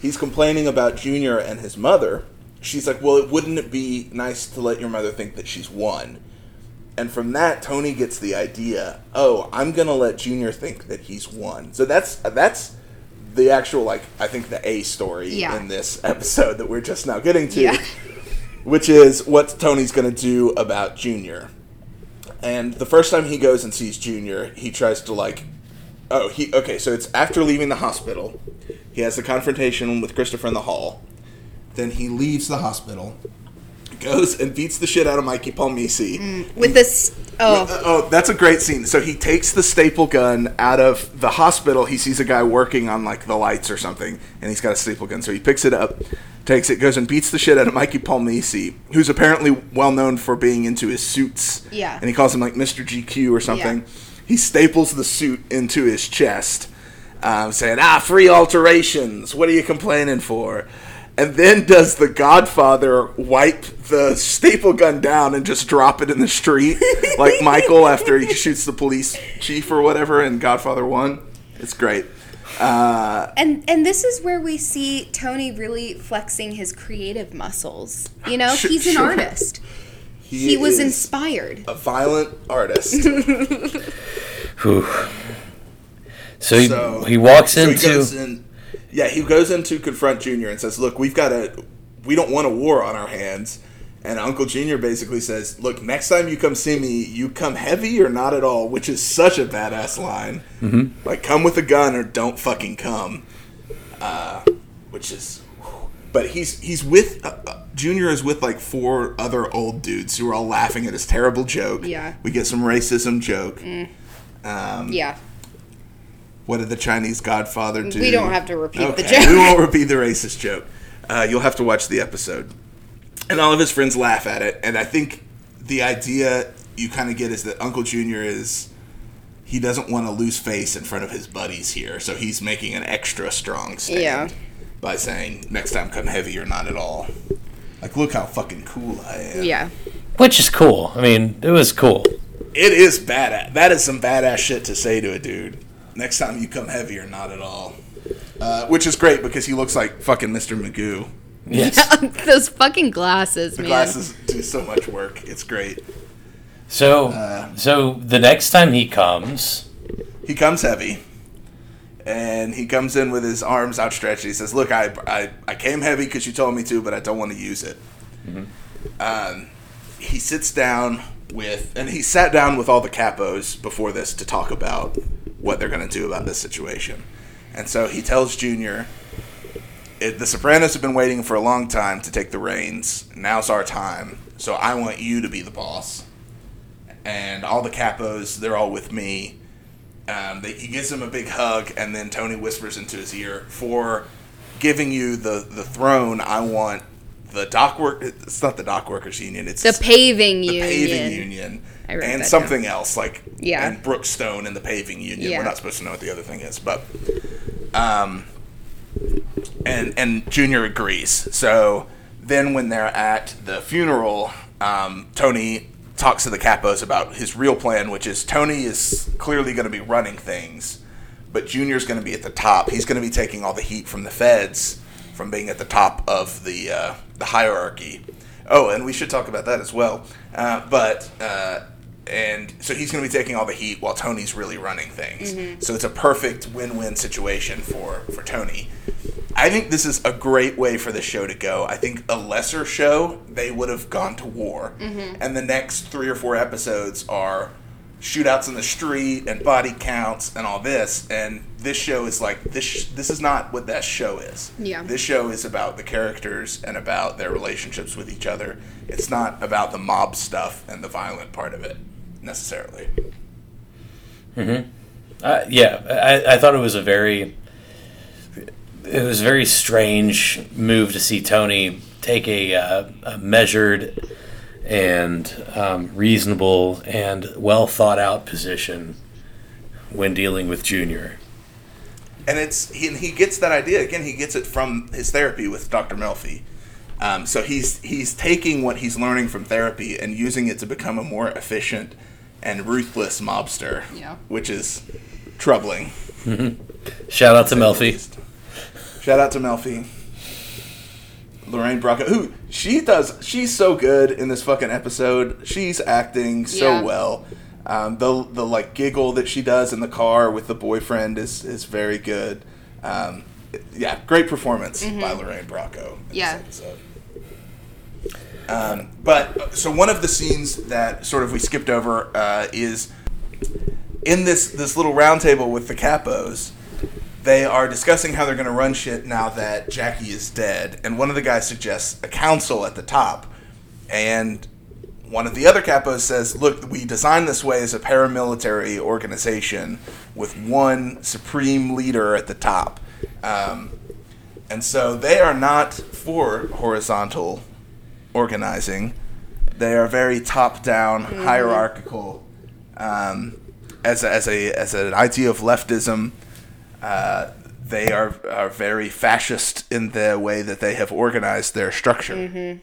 S3: he's complaining about Junior and his mother. She's like, well, it wouldn't it be nice to let your mother think that she's won? And from that, Tony gets the idea. Oh, I'm gonna let Junior think that he's won. So that's that's the actual like I think the A story
S2: Yeah.
S3: in this episode that we're just now getting to,
S2: Yeah.
S3: which is what Tony's gonna do about Junior. And the first time he goes and sees Junior, he tries to like, oh he okay. So it's after leaving the hospital, he has the confrontation with Christopher in the hall. Then he leaves the hospital, goes and beats the shit out of Mikey Palmice.
S2: With this, oh,
S3: Uh, Oh, that's a great scene. So he takes the staple gun out of the hospital. He sees a guy working on like the lights or something, and he's got a staple gun. So he picks it up, takes it, goes and beats the shit out of Mikey Palmice, who's apparently well known for being into his suits.
S2: Yeah.
S3: And he calls him like Mr. GQ or something. He staples the suit into his chest, um, saying, "Ah, free alterations. What are you complaining for?" And then does the Godfather wipe the staple gun down and just drop it in the street, like Michael after he shoots the police chief or whatever in Godfather One? It's great. Uh,
S2: and and this is where we see Tony really flexing his creative muscles. You know,
S3: Sure-
S2: he's an
S3: sure.
S2: artist. He was
S3: is
S2: inspired.
S3: a violent artist.
S1: Whew. So he,
S3: So
S1: he walks
S3: so
S1: into.
S3: goes in, yeah, he goes in to confront Junior and says, "Look, we've got a, we don't want a war on our hands." And Uncle Junior basically says, "Look, next time you come see me, you come heavy or not at all," which is such a badass line. Mm-hmm. Like, come with a gun or don't fucking come. Uh, which is, but he's he's with uh, uh, Junior is with like four other old dudes who are all laughing at his terrible joke.
S2: Yeah.
S3: we get some racism joke. Um,
S2: Yeah.
S3: What did the Chinese Godfather do?
S2: We don't have to repeat the joke.
S3: We won't repeat the racist joke. Uh, you'll have to watch the episode. And all of his friends laugh at it. And I think the idea you kind of get is that Uncle Junior is he doesn't want to lose face in front of his buddies here, so he's making an extra strong stand
S2: Yeah.
S3: by saying next time come heavy or not at all. Like, look how fucking cool I am.
S2: Yeah.
S1: Which is cool. I mean, it was cool.
S3: It is badass. That is some badass shit to say to a dude. Next time you come heavy or not at all. Uh, which is great because he looks like fucking Mr. Magoo.
S1: Yes.
S2: Those fucking glasses,
S3: The
S2: man.
S3: glasses do so much work. It's great.
S1: So,
S3: Uh,
S1: so the next time he comes,
S3: He comes heavy. And he comes in with his arms outstretched. He says, Look, I, I, I came heavy because you told me to, but I don't want to use it. Um, he sits down with, and he sat down with all the capos before this to talk about what they're going to do about this situation. And so he tells Junior, the Sopranos have been waiting for a long time to take the reins. Now's our time. So I want you to be the boss. And all the capos, they're all with me. Um, they, he gives him a big hug, and then Tony whispers into his ear, "For giving you the, the throne, I want the dock work. It's not the dock workers union. It's
S2: The paving
S3: the
S2: union.
S3: paving union,
S2: I wrote
S3: and something else like
S2: Yeah.
S3: and Brookstone and the paving union.
S2: Yeah.
S3: We're not supposed to know what the other thing is, but um, and and Junior agrees. So then when they're at the funeral, um, Tony talks to the capos about his real plan, which is Tony is clearly going to be running things, but Junior's going to be at the top. He's going to be taking all the heat from the feds from being at the top of the uh, the hierarchy. Oh, and we should talk about that as well. Uh, but uh, and so he's going to be taking all the heat while Tony's really running things. Mm-hmm. So it's a perfect win-win situation for for Tony. I think this is a great way for the show to go. I think a lesser show they would have gone to war, mm-hmm. and the next three or four episodes are shootouts in the street and body counts and all this. And this show is like this. sh- This is not what that show is.
S2: Yeah.
S3: This show is about the characters and about their relationships with each other. It's not about the mob stuff and the violent part of it necessarily.
S1: uh, yeah, I, I thought it was a very, it was a very strange move to see Tony take a, uh, a measured and um, reasonable and well thought out position when dealing with Junior.
S3: and it's he, he gets that idea again. He gets it from his therapy with Dr. Melfi. Um, so he's he's taking what he's learning from therapy and using it to become a more efficient and ruthless mobster.
S2: Yeah.
S3: which is troubling.
S1: Shout out to Melfi.
S3: Shout out to Melfi. Lorraine Bracco, who she does, she's so good in this fucking episode. She's acting so
S2: Yeah.
S3: well. Um, the the like giggle that she does in the car with the boyfriend is is very good. Um, yeah, great performance by Lorraine Bracco. in
S2: Mm-hmm. Yeah.
S3: Um, but so one of the scenes that sort of we skipped over uh, is in this this little round table with the capos. They are discussing how they're going to run shit now that Jackie is dead, and one of the guys suggests a council at the top, and one of the other capos says, "Look, we designed this way as a paramilitary organization with one supreme leader at the top." Um, and so they are not for horizontal organizing. They are very top-down, hierarchical. Um, as a, as a as an idea of leftism, uh, they are are very fascist in the way that they have organized their structure.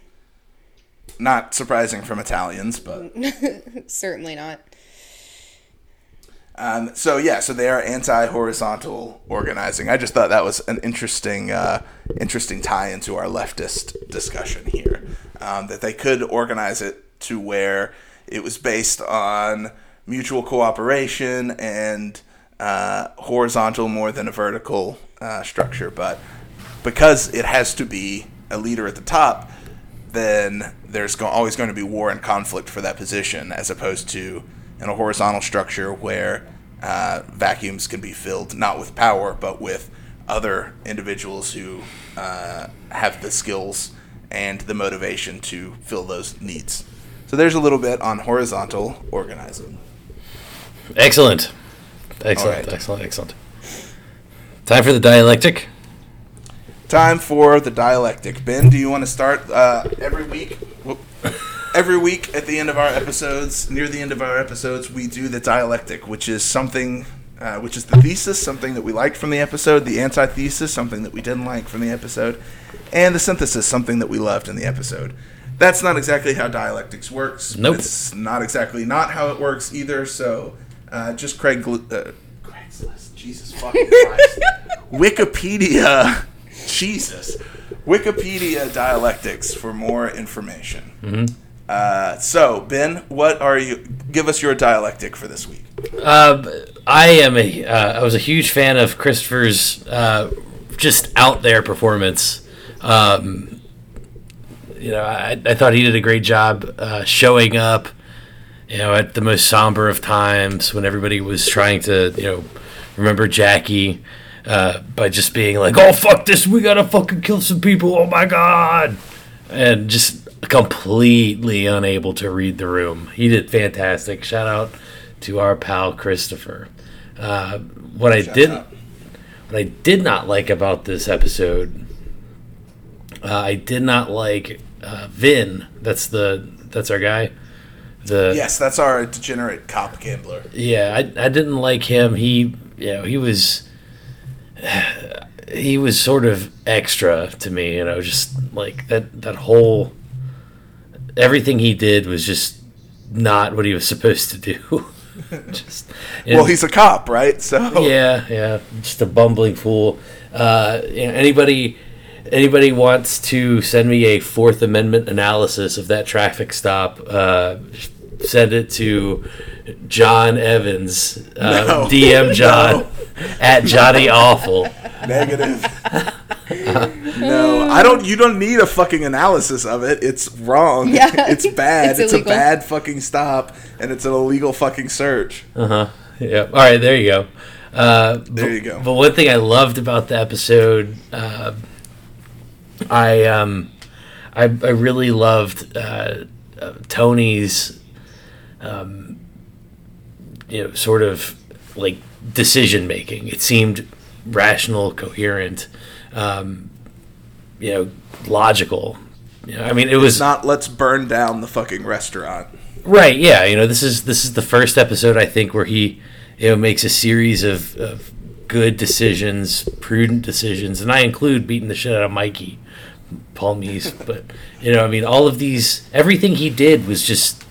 S3: Not surprising from Italians, but
S2: Certainly not.
S3: Um, so yeah, so they are anti-horizontal organizing. I just thought that was an interesting, uh, interesting tie into our leftist discussion here. Um, that they could organize it to where it was based on mutual cooperation and uh, horizontal more than a vertical uh, structure, but because it has to be a leader at the top, then there's go- always going to be war and conflict for that position, as opposed to in a horizontal structure where uh, vacuums can be filled not with power but with other individuals who uh, have the skills and the motivation to fill those needs. So there's a little bit on horizontal organizing.
S1: Excellent. Excellent.
S3: Right.
S1: Excellent. Excellent. Time for the dialectic.
S3: Time for the dialectic. Ben, do you want to start uh, every week? Every week at the end of our episodes, near the end of our episodes, we do the dialectic, which is something, uh, which is the thesis, something that we liked from the episode, the antithesis, something that we didn't like from the episode, and the synthesis, something that we loved in the episode. That's not exactly how dialectics works.
S1: Nope.
S3: It's not exactly not how it works either. So, uh, just Craig, Gl- uh, Craigslist, Jesus fucking Christ, Wikipedia. Jesus. Wikipedia dialectics for more information. Uh, so, Ben, what are you? Give us your dialectic for this week.
S1: Um, I am a. Uh, I was a huge fan of Christopher's uh, just out there performance. Um, you know, I, I thought he did a great job uh, showing up. You know, at the most somber of times when everybody was trying to, you know, remember Jackie uh, by just being like, "Oh fuck this, we gotta fucking kill some people." Oh my god, and just completely unable to read the room. He did fantastic. Shout out to our pal Christopher. Uh, what I did,
S3: out.
S1: what I did not like about this episode, uh, I did not like uh, Vin. That's the that's our guy. The
S3: Yes, that's our degenerate cop gambler.
S1: yeah, I, I didn't like him. He, you know, he was, he was sort of extra to me. You know, just like that that whole, everything he did was just not what he was supposed to do. just,
S3: Well, he's a cop, right? So
S1: yeah, yeah, just a bumbling fool. Uh, anybody, anybody wants to send me a Fourth Amendment analysis of that traffic stop? Uh, send it to John Evans, uh,
S3: No.
S1: DM John
S3: No.
S1: at Johnny Awful.
S3: negative. No, I don't. You don't need a fucking analysis of it. It's wrong.
S2: Yeah.
S3: it's bad.
S2: It's
S3: It's, a bad fucking stop, and it's an illegal fucking search.
S1: Uh huh. Yeah. All right. There you go. Uh,
S3: There you go.
S1: But one thing I loved about the episode, uh, I um, I, I really loved uh, uh, Tony's, um, you know, sort of like decision making. It seemed rational, coherent, um, you know, logical. You know, I mean, it was
S3: It's not. Let's burn down the fucking restaurant.
S1: Right. Yeah. You know, this is this is the first episode I think where he, you know, makes a series of, of good decisions, prudent decisions, and I include beating the shit out of Mikey, Palmice. but you know, I mean, all of these, everything he did was just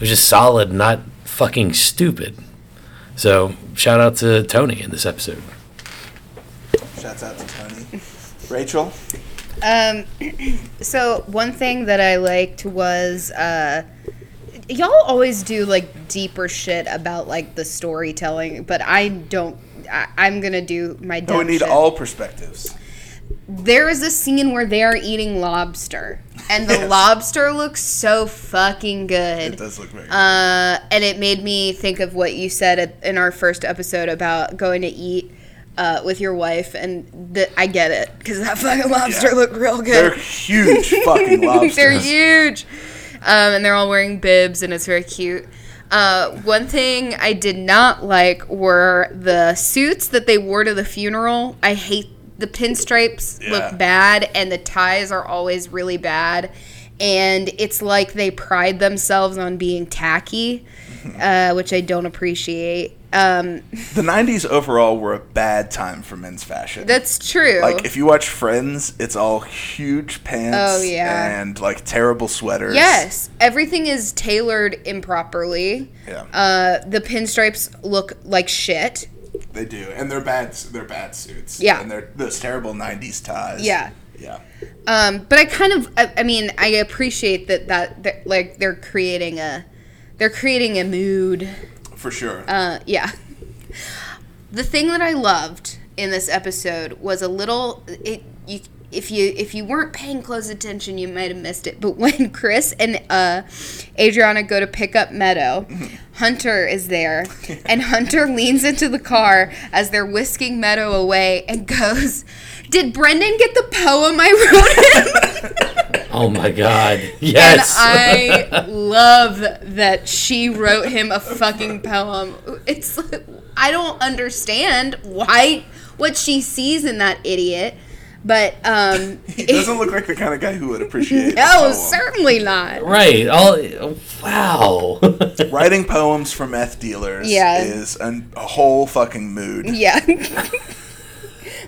S1: was just solid, not fucking stupid. So shout out to Tony in this episode.
S3: Shouts out to Tony. Rachel.
S2: Um, so one thing that I liked was uh, y'all always do like deeper shit about like the storytelling, but I don't. I, I'm gonna do my.
S3: No, we need
S2: shit.
S3: all perspectives.
S2: there is a scene where they are eating lobster, and the
S3: Yes.
S2: lobster looks so fucking good.
S3: It does look very.
S2: Uh, and it made me think of what you said at, in our first episode about going to eat uh, with your wife, and th- I get it because that fucking lobster
S3: Yeah.
S2: looked real good.
S3: They're huge fucking lobsters.
S2: they're huge, um, and they're all wearing bibs, and it's very cute. Uh, one thing I did not like were the suits that they wore to the funeral. I hate the pinstripes
S3: Yeah.
S2: look bad, and the ties are always really bad. And it's like they pride themselves on being tacky, uh, which I don't appreciate. Um,
S3: The '90s overall were a bad time for men's fashion.
S2: that's true.
S3: like if you watch Friends, it's all huge pants.
S2: Oh, yeah.
S3: and like terrible sweaters.
S2: yes, everything is tailored improperly.
S3: Yeah,
S2: Uh, the pinstripes look like shit.
S3: they do, and they're bad. They're bad suits.
S2: Yeah.
S3: and they're those terrible '90s ties.
S2: Yeah.
S3: yeah.
S2: Um, but I kind of, I, I mean, I appreciate that that that, like they're creating a, they're creating a mood.
S3: For sure.
S2: Uh, yeah. The thing that I loved in this episode was a little. It you if you if you weren't paying close attention, you might have missed it. But when Chris and uh, Adriana go to pick up Meadow, Hunter is there, and Hunter leans into the car as they're whisking Meadow away and goes. Did Brendan get the poem I wrote him?
S1: Oh my god. Yes.
S2: And I love that she wrote him a fucking poem. It's I don't understand why what she sees in that idiot, but um
S3: he doesn't look like the kind of guy who would appreciate. a
S2: no,
S3: poem.
S2: certainly not.
S1: right. All wow.
S3: Writing poems for meth dealers
S2: Yeah.
S3: is an, a whole fucking mood.
S2: Yeah.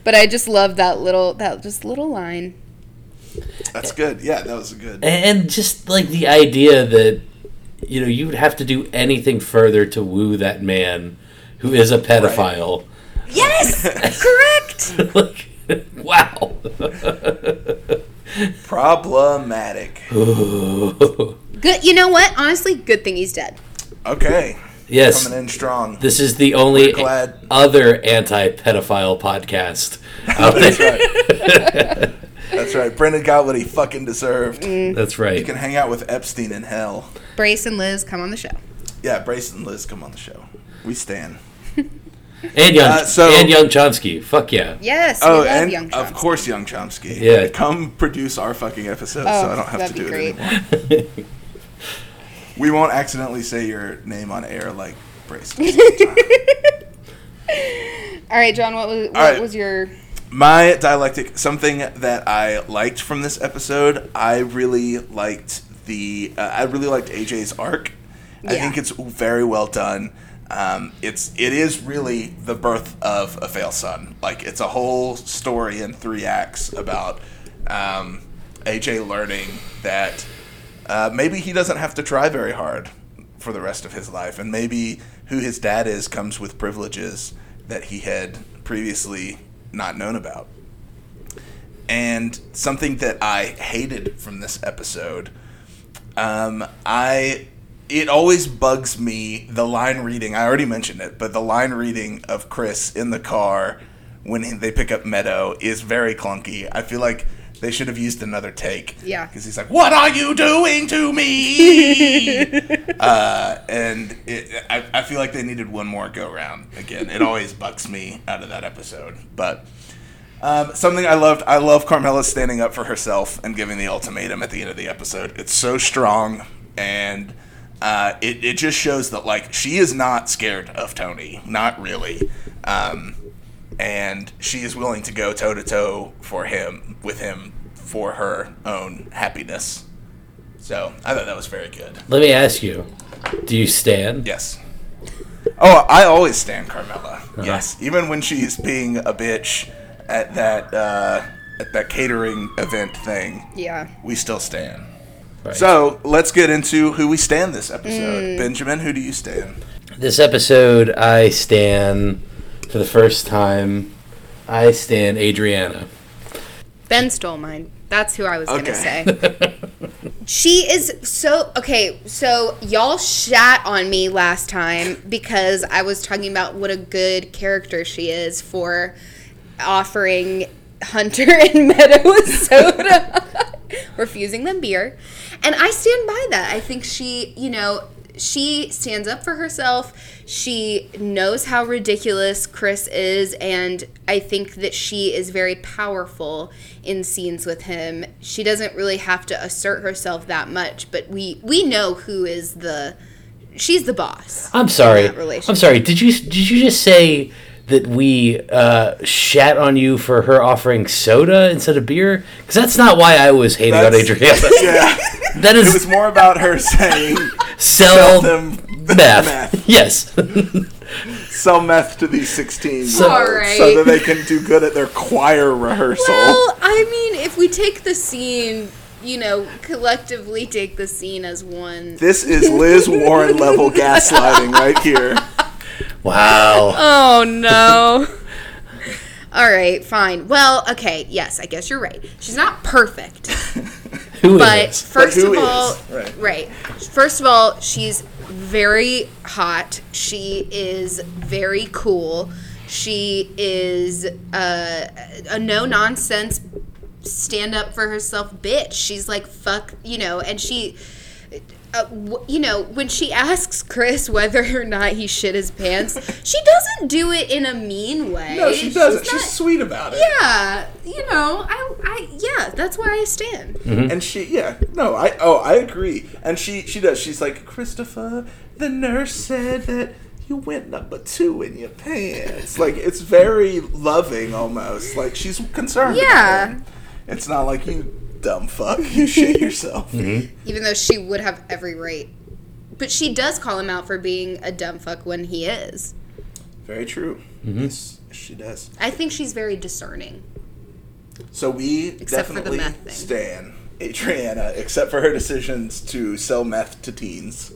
S2: but I just love that little that just little line.
S3: That's good. Yeah, that was good.
S1: and just like the idea that you know you would have to do anything further to woo that man who is a pedophile.
S2: Yes, correct.
S1: like, wow.
S3: Problematic.
S2: Good. You know what? Honestly, good thing he's dead.
S3: Okay,
S1: yes.
S3: coming in strong.
S1: This is the only
S3: We're glad.
S1: other anti-pedophile podcast out there.
S3: That's right. Brendan got what he fucking deserved.
S1: That's
S3: You
S1: right.
S3: can hang out with Epstein in hell.
S2: Brace and Liz come on the show.
S3: Yeah, Brace and Liz come on the show. We stand.
S1: And young
S3: Uh, so-
S1: and young Chomsky. Fuck yeah.
S2: Yes,
S3: Oh,
S2: we love
S3: and
S2: Young
S3: of
S2: Chomsky.
S3: course, Young Chomsky.
S1: Yeah.
S3: Come produce our fucking episode
S2: Oh,
S3: so I don't have to
S2: that'd
S3: do
S2: be
S3: it
S2: great.
S3: anymore. We won't accidentally say your name on air like Brace. does.
S2: All right, John. What was what
S3: right.
S2: was your?
S3: My dialectic, something that I liked from this episode, I really liked the, uh, I really liked AJ's arc. I think it's very well done. Um, it's it is really the birth of a fail son. Like it's a whole story in three acts about um, AJ learning that uh, maybe he doesn't have to try very hard for the rest of his life, and maybe who his dad is comes with privileges that he had previously not known about. And something that I hated from this episode, um, I it always bugs me the line reading. I already mentioned it, but the line reading of Chris in the car when they pick up Meadow is very clunky. I feel like they should have used another take.
S2: Yeah.
S3: because he's like, "What are you doing to me?" uh, and it, I, I feel like they needed one more go round. Again, it always bucks me out of that episode, but. Um, something I loved. I love Carmela standing up for herself and giving the ultimatum at the end of the episode. It's so strong, and uh, it it just shows that like she is not scared of Tony, not really, um, and she is willing to go toe to toe for him with him for her own happiness. So I thought that was very good.
S1: Let me ask you: Do you stand?
S3: Yes. Oh, I always stand Carmela. Yes, even when she's being a bitch at that uh, at that catering event thing,
S2: Yeah.
S3: we still stand.
S1: Right.
S3: So let's get into who we stand this episode. Benjamin, who do you stand?
S1: This episode, I stand for the first time. I stand Adriana.
S2: Ben stole mine. That's who I was gonna say. she is so okay. So y'all shat on me last time because I was talking about what a good character she is for offering Hunter and Meadow a soda, refusing them beer. And I stand by that. I think she, you know, she stands up for herself. She knows how ridiculous Chris is, and I think that she is very powerful in scenes with him. She doesn't really have to assert herself that much, but we we know who is the she's the boss.
S1: I'm sorry. I'm sorry. Did you did you just say that we uh, shat on you for her offering soda instead of beer? Because that's not why I was hating on
S3: That's-
S1: Adriana.
S3: Yeah,
S1: That
S3: it was more about her saying
S1: sell,
S3: sell them
S1: meth.
S3: meth.
S1: Yes.
S3: sell meth to these 16
S1: So-
S3: year olds
S2: Alright.
S3: so that they can do good at their choir rehearsal.
S2: Well, I mean, if we take the scene, you know, collectively take the scene as one.
S3: this is Liz Warren level gaslighting right here.
S1: Wow.
S2: Oh no. All right, fine. Well, okay, yes, I guess you're right. She's not perfect,
S1: Who
S2: but
S1: is?
S2: first
S3: who
S2: of all,
S3: is? Right.
S2: right. First of all, she's very hot. She is very cool. She is uh, a no nonsense, stand up for herself bitch. She's like fuck, you know, and she. Uh, w- you know, when she asks Chris whether or not he shit his pants, she doesn't do it in a mean way.
S3: No, she doesn't. She's,
S2: not-
S3: sweet about it.
S2: yeah, you know, I, I, yeah, that's why I stand.
S3: And she, yeah, no, I, oh, I agree. And she, she does. She's like, Christopher, the nurse said that you went number two in your pants. Like, it's very loving almost. Like, she's concerned.
S2: Yeah.
S3: It's not like you dumb fuck, you shit yourself. Mm-hmm.
S2: Even though she would have every right, but she does call him out for being a dumb fuck when he is.
S3: Very true. Mm-hmm. Yes, she does.
S2: I think she's very discerning.
S3: So we
S2: Except
S3: definitely
S2: meth thing.
S3: stan Adriana, except for her decisions to sell meth to teens.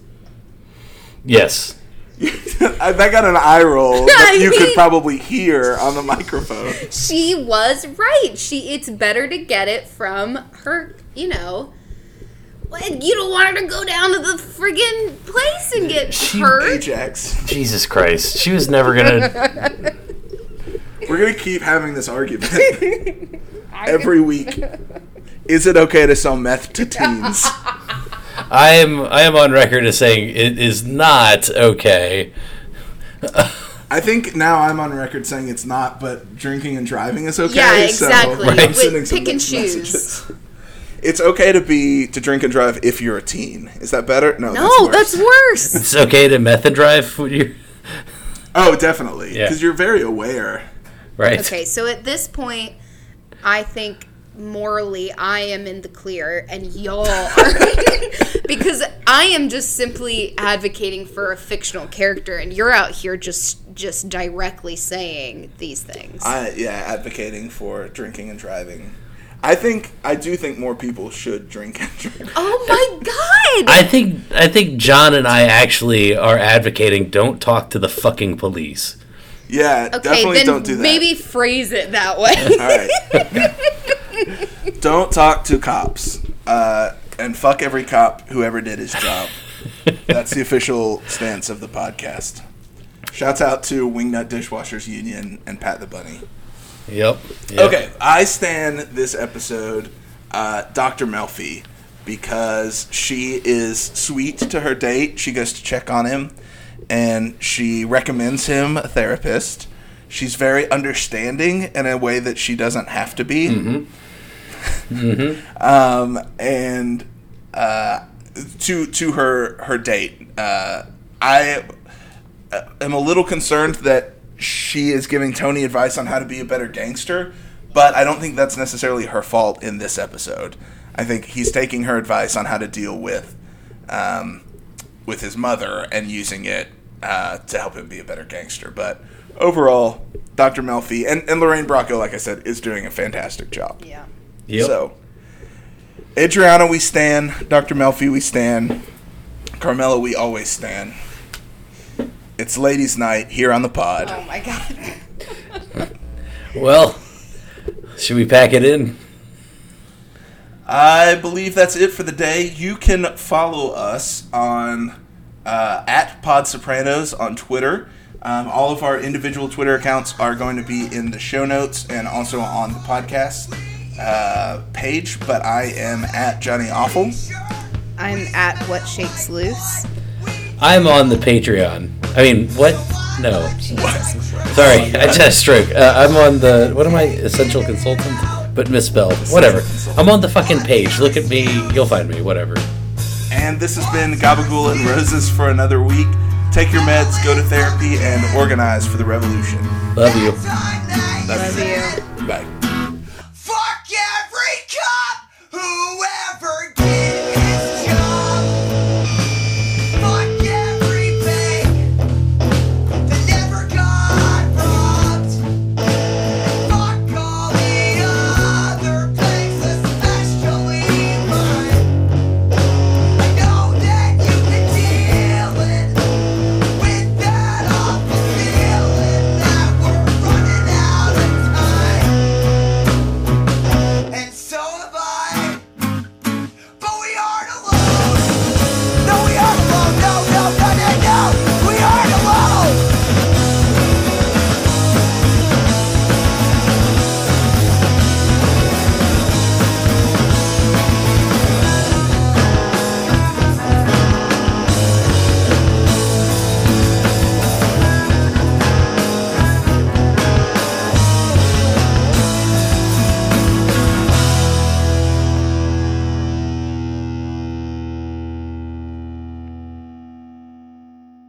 S1: Yes.
S3: I that got an eye roll that you could probably hear on the microphone.
S2: She was right. She, it's better to get it from her. You know, you don't want her to go down to the friggin' place and get
S1: She-
S2: hurt.
S3: Ajax.
S1: Jesus Christ. She was never gonna.
S3: We're gonna keep having this argument every week. Is it okay to sell meth to teens?
S1: I am. I am on record as saying it is not okay.
S3: I think now I'm on record saying it's not, but drinking and driving is okay.
S2: Yeah,
S3: so
S2: exactly.
S3: I'm
S2: Wait,
S3: some
S2: pick and choose.
S3: messages. It's okay to be to drink and drive if you're a teen. Is that better? No,
S2: No,
S3: that's
S2: that's
S3: worse.
S2: worse.
S1: It's okay to method drive when you
S3: Oh, definitely.
S1: Yeah.
S3: Because you're very aware.
S1: right.
S2: Okay, so at this point, I think morally I am in the clear and y'all are because I am just simply advocating for a fictional character and you're out here just just directly saying these things.
S3: I yeah, advocating for drinking and driving. I think I do think more people should drink and drive.
S2: oh my god.
S1: I think I think John and I actually are advocating don't talk to the fucking police.
S3: Yeah,
S2: okay,
S3: definitely
S2: then
S3: don't do that.
S2: maybe phrase it that way.
S3: All right. don't talk to cops. Uh, and fuck every cop who ever did his job. That's the official stance of the podcast. Shouts out to Wingnut Dishwashers Union and Pat the Bunny.
S1: Yep. yep.
S3: Okay, I stand this episode, uh, Dr. Melfi, because she is sweet to her date. She goes to check on him, and she recommends him a therapist. She's very understanding in a way that she doesn't have to be. Um, and uh, to to her her date, uh, I am a little concerned that she is giving Tony advice on how to be a better gangster, but I don't think that's necessarily her fault in this episode. I think he's taking her advice on how to deal with um, with his mother and using it uh, to help him be a better gangster. But overall, Dr. Melfi and, and Lorraine Bracco, like I said, is doing a fantastic job.
S2: yeah.
S1: Yep.
S3: So, Adriana, we stand. Dr. Melfi, we stand. Carmela, we always stand. It's ladies' night here on the pod.
S2: Oh my god.
S1: Well, should we pack it in?
S3: I believe that's it for the day. You can follow us on uh, at Pod Sopranos on Twitter. Um, all of our individual Twitter accounts are going to be in the show notes and also on the podcast uh, page. But I am at Johnny Awful.
S2: I'm at What Shakes Loose.
S1: I'm on the Patreon. I mean, what? No. What? Sorry, I just had a stroke. Uh, I'm on the. What am I? Essential consultant? But misspelled. Whatever. I'm on the fucking page. Look at me. You'll find me. Whatever.
S3: And this has been Gabagool and Roses for another week. Take your meds, go to therapy, and organize for the revolution.
S1: Love you.
S2: Love you.
S3: Bye.
S7: Cop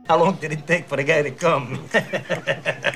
S6: How long did it take for the guy to come?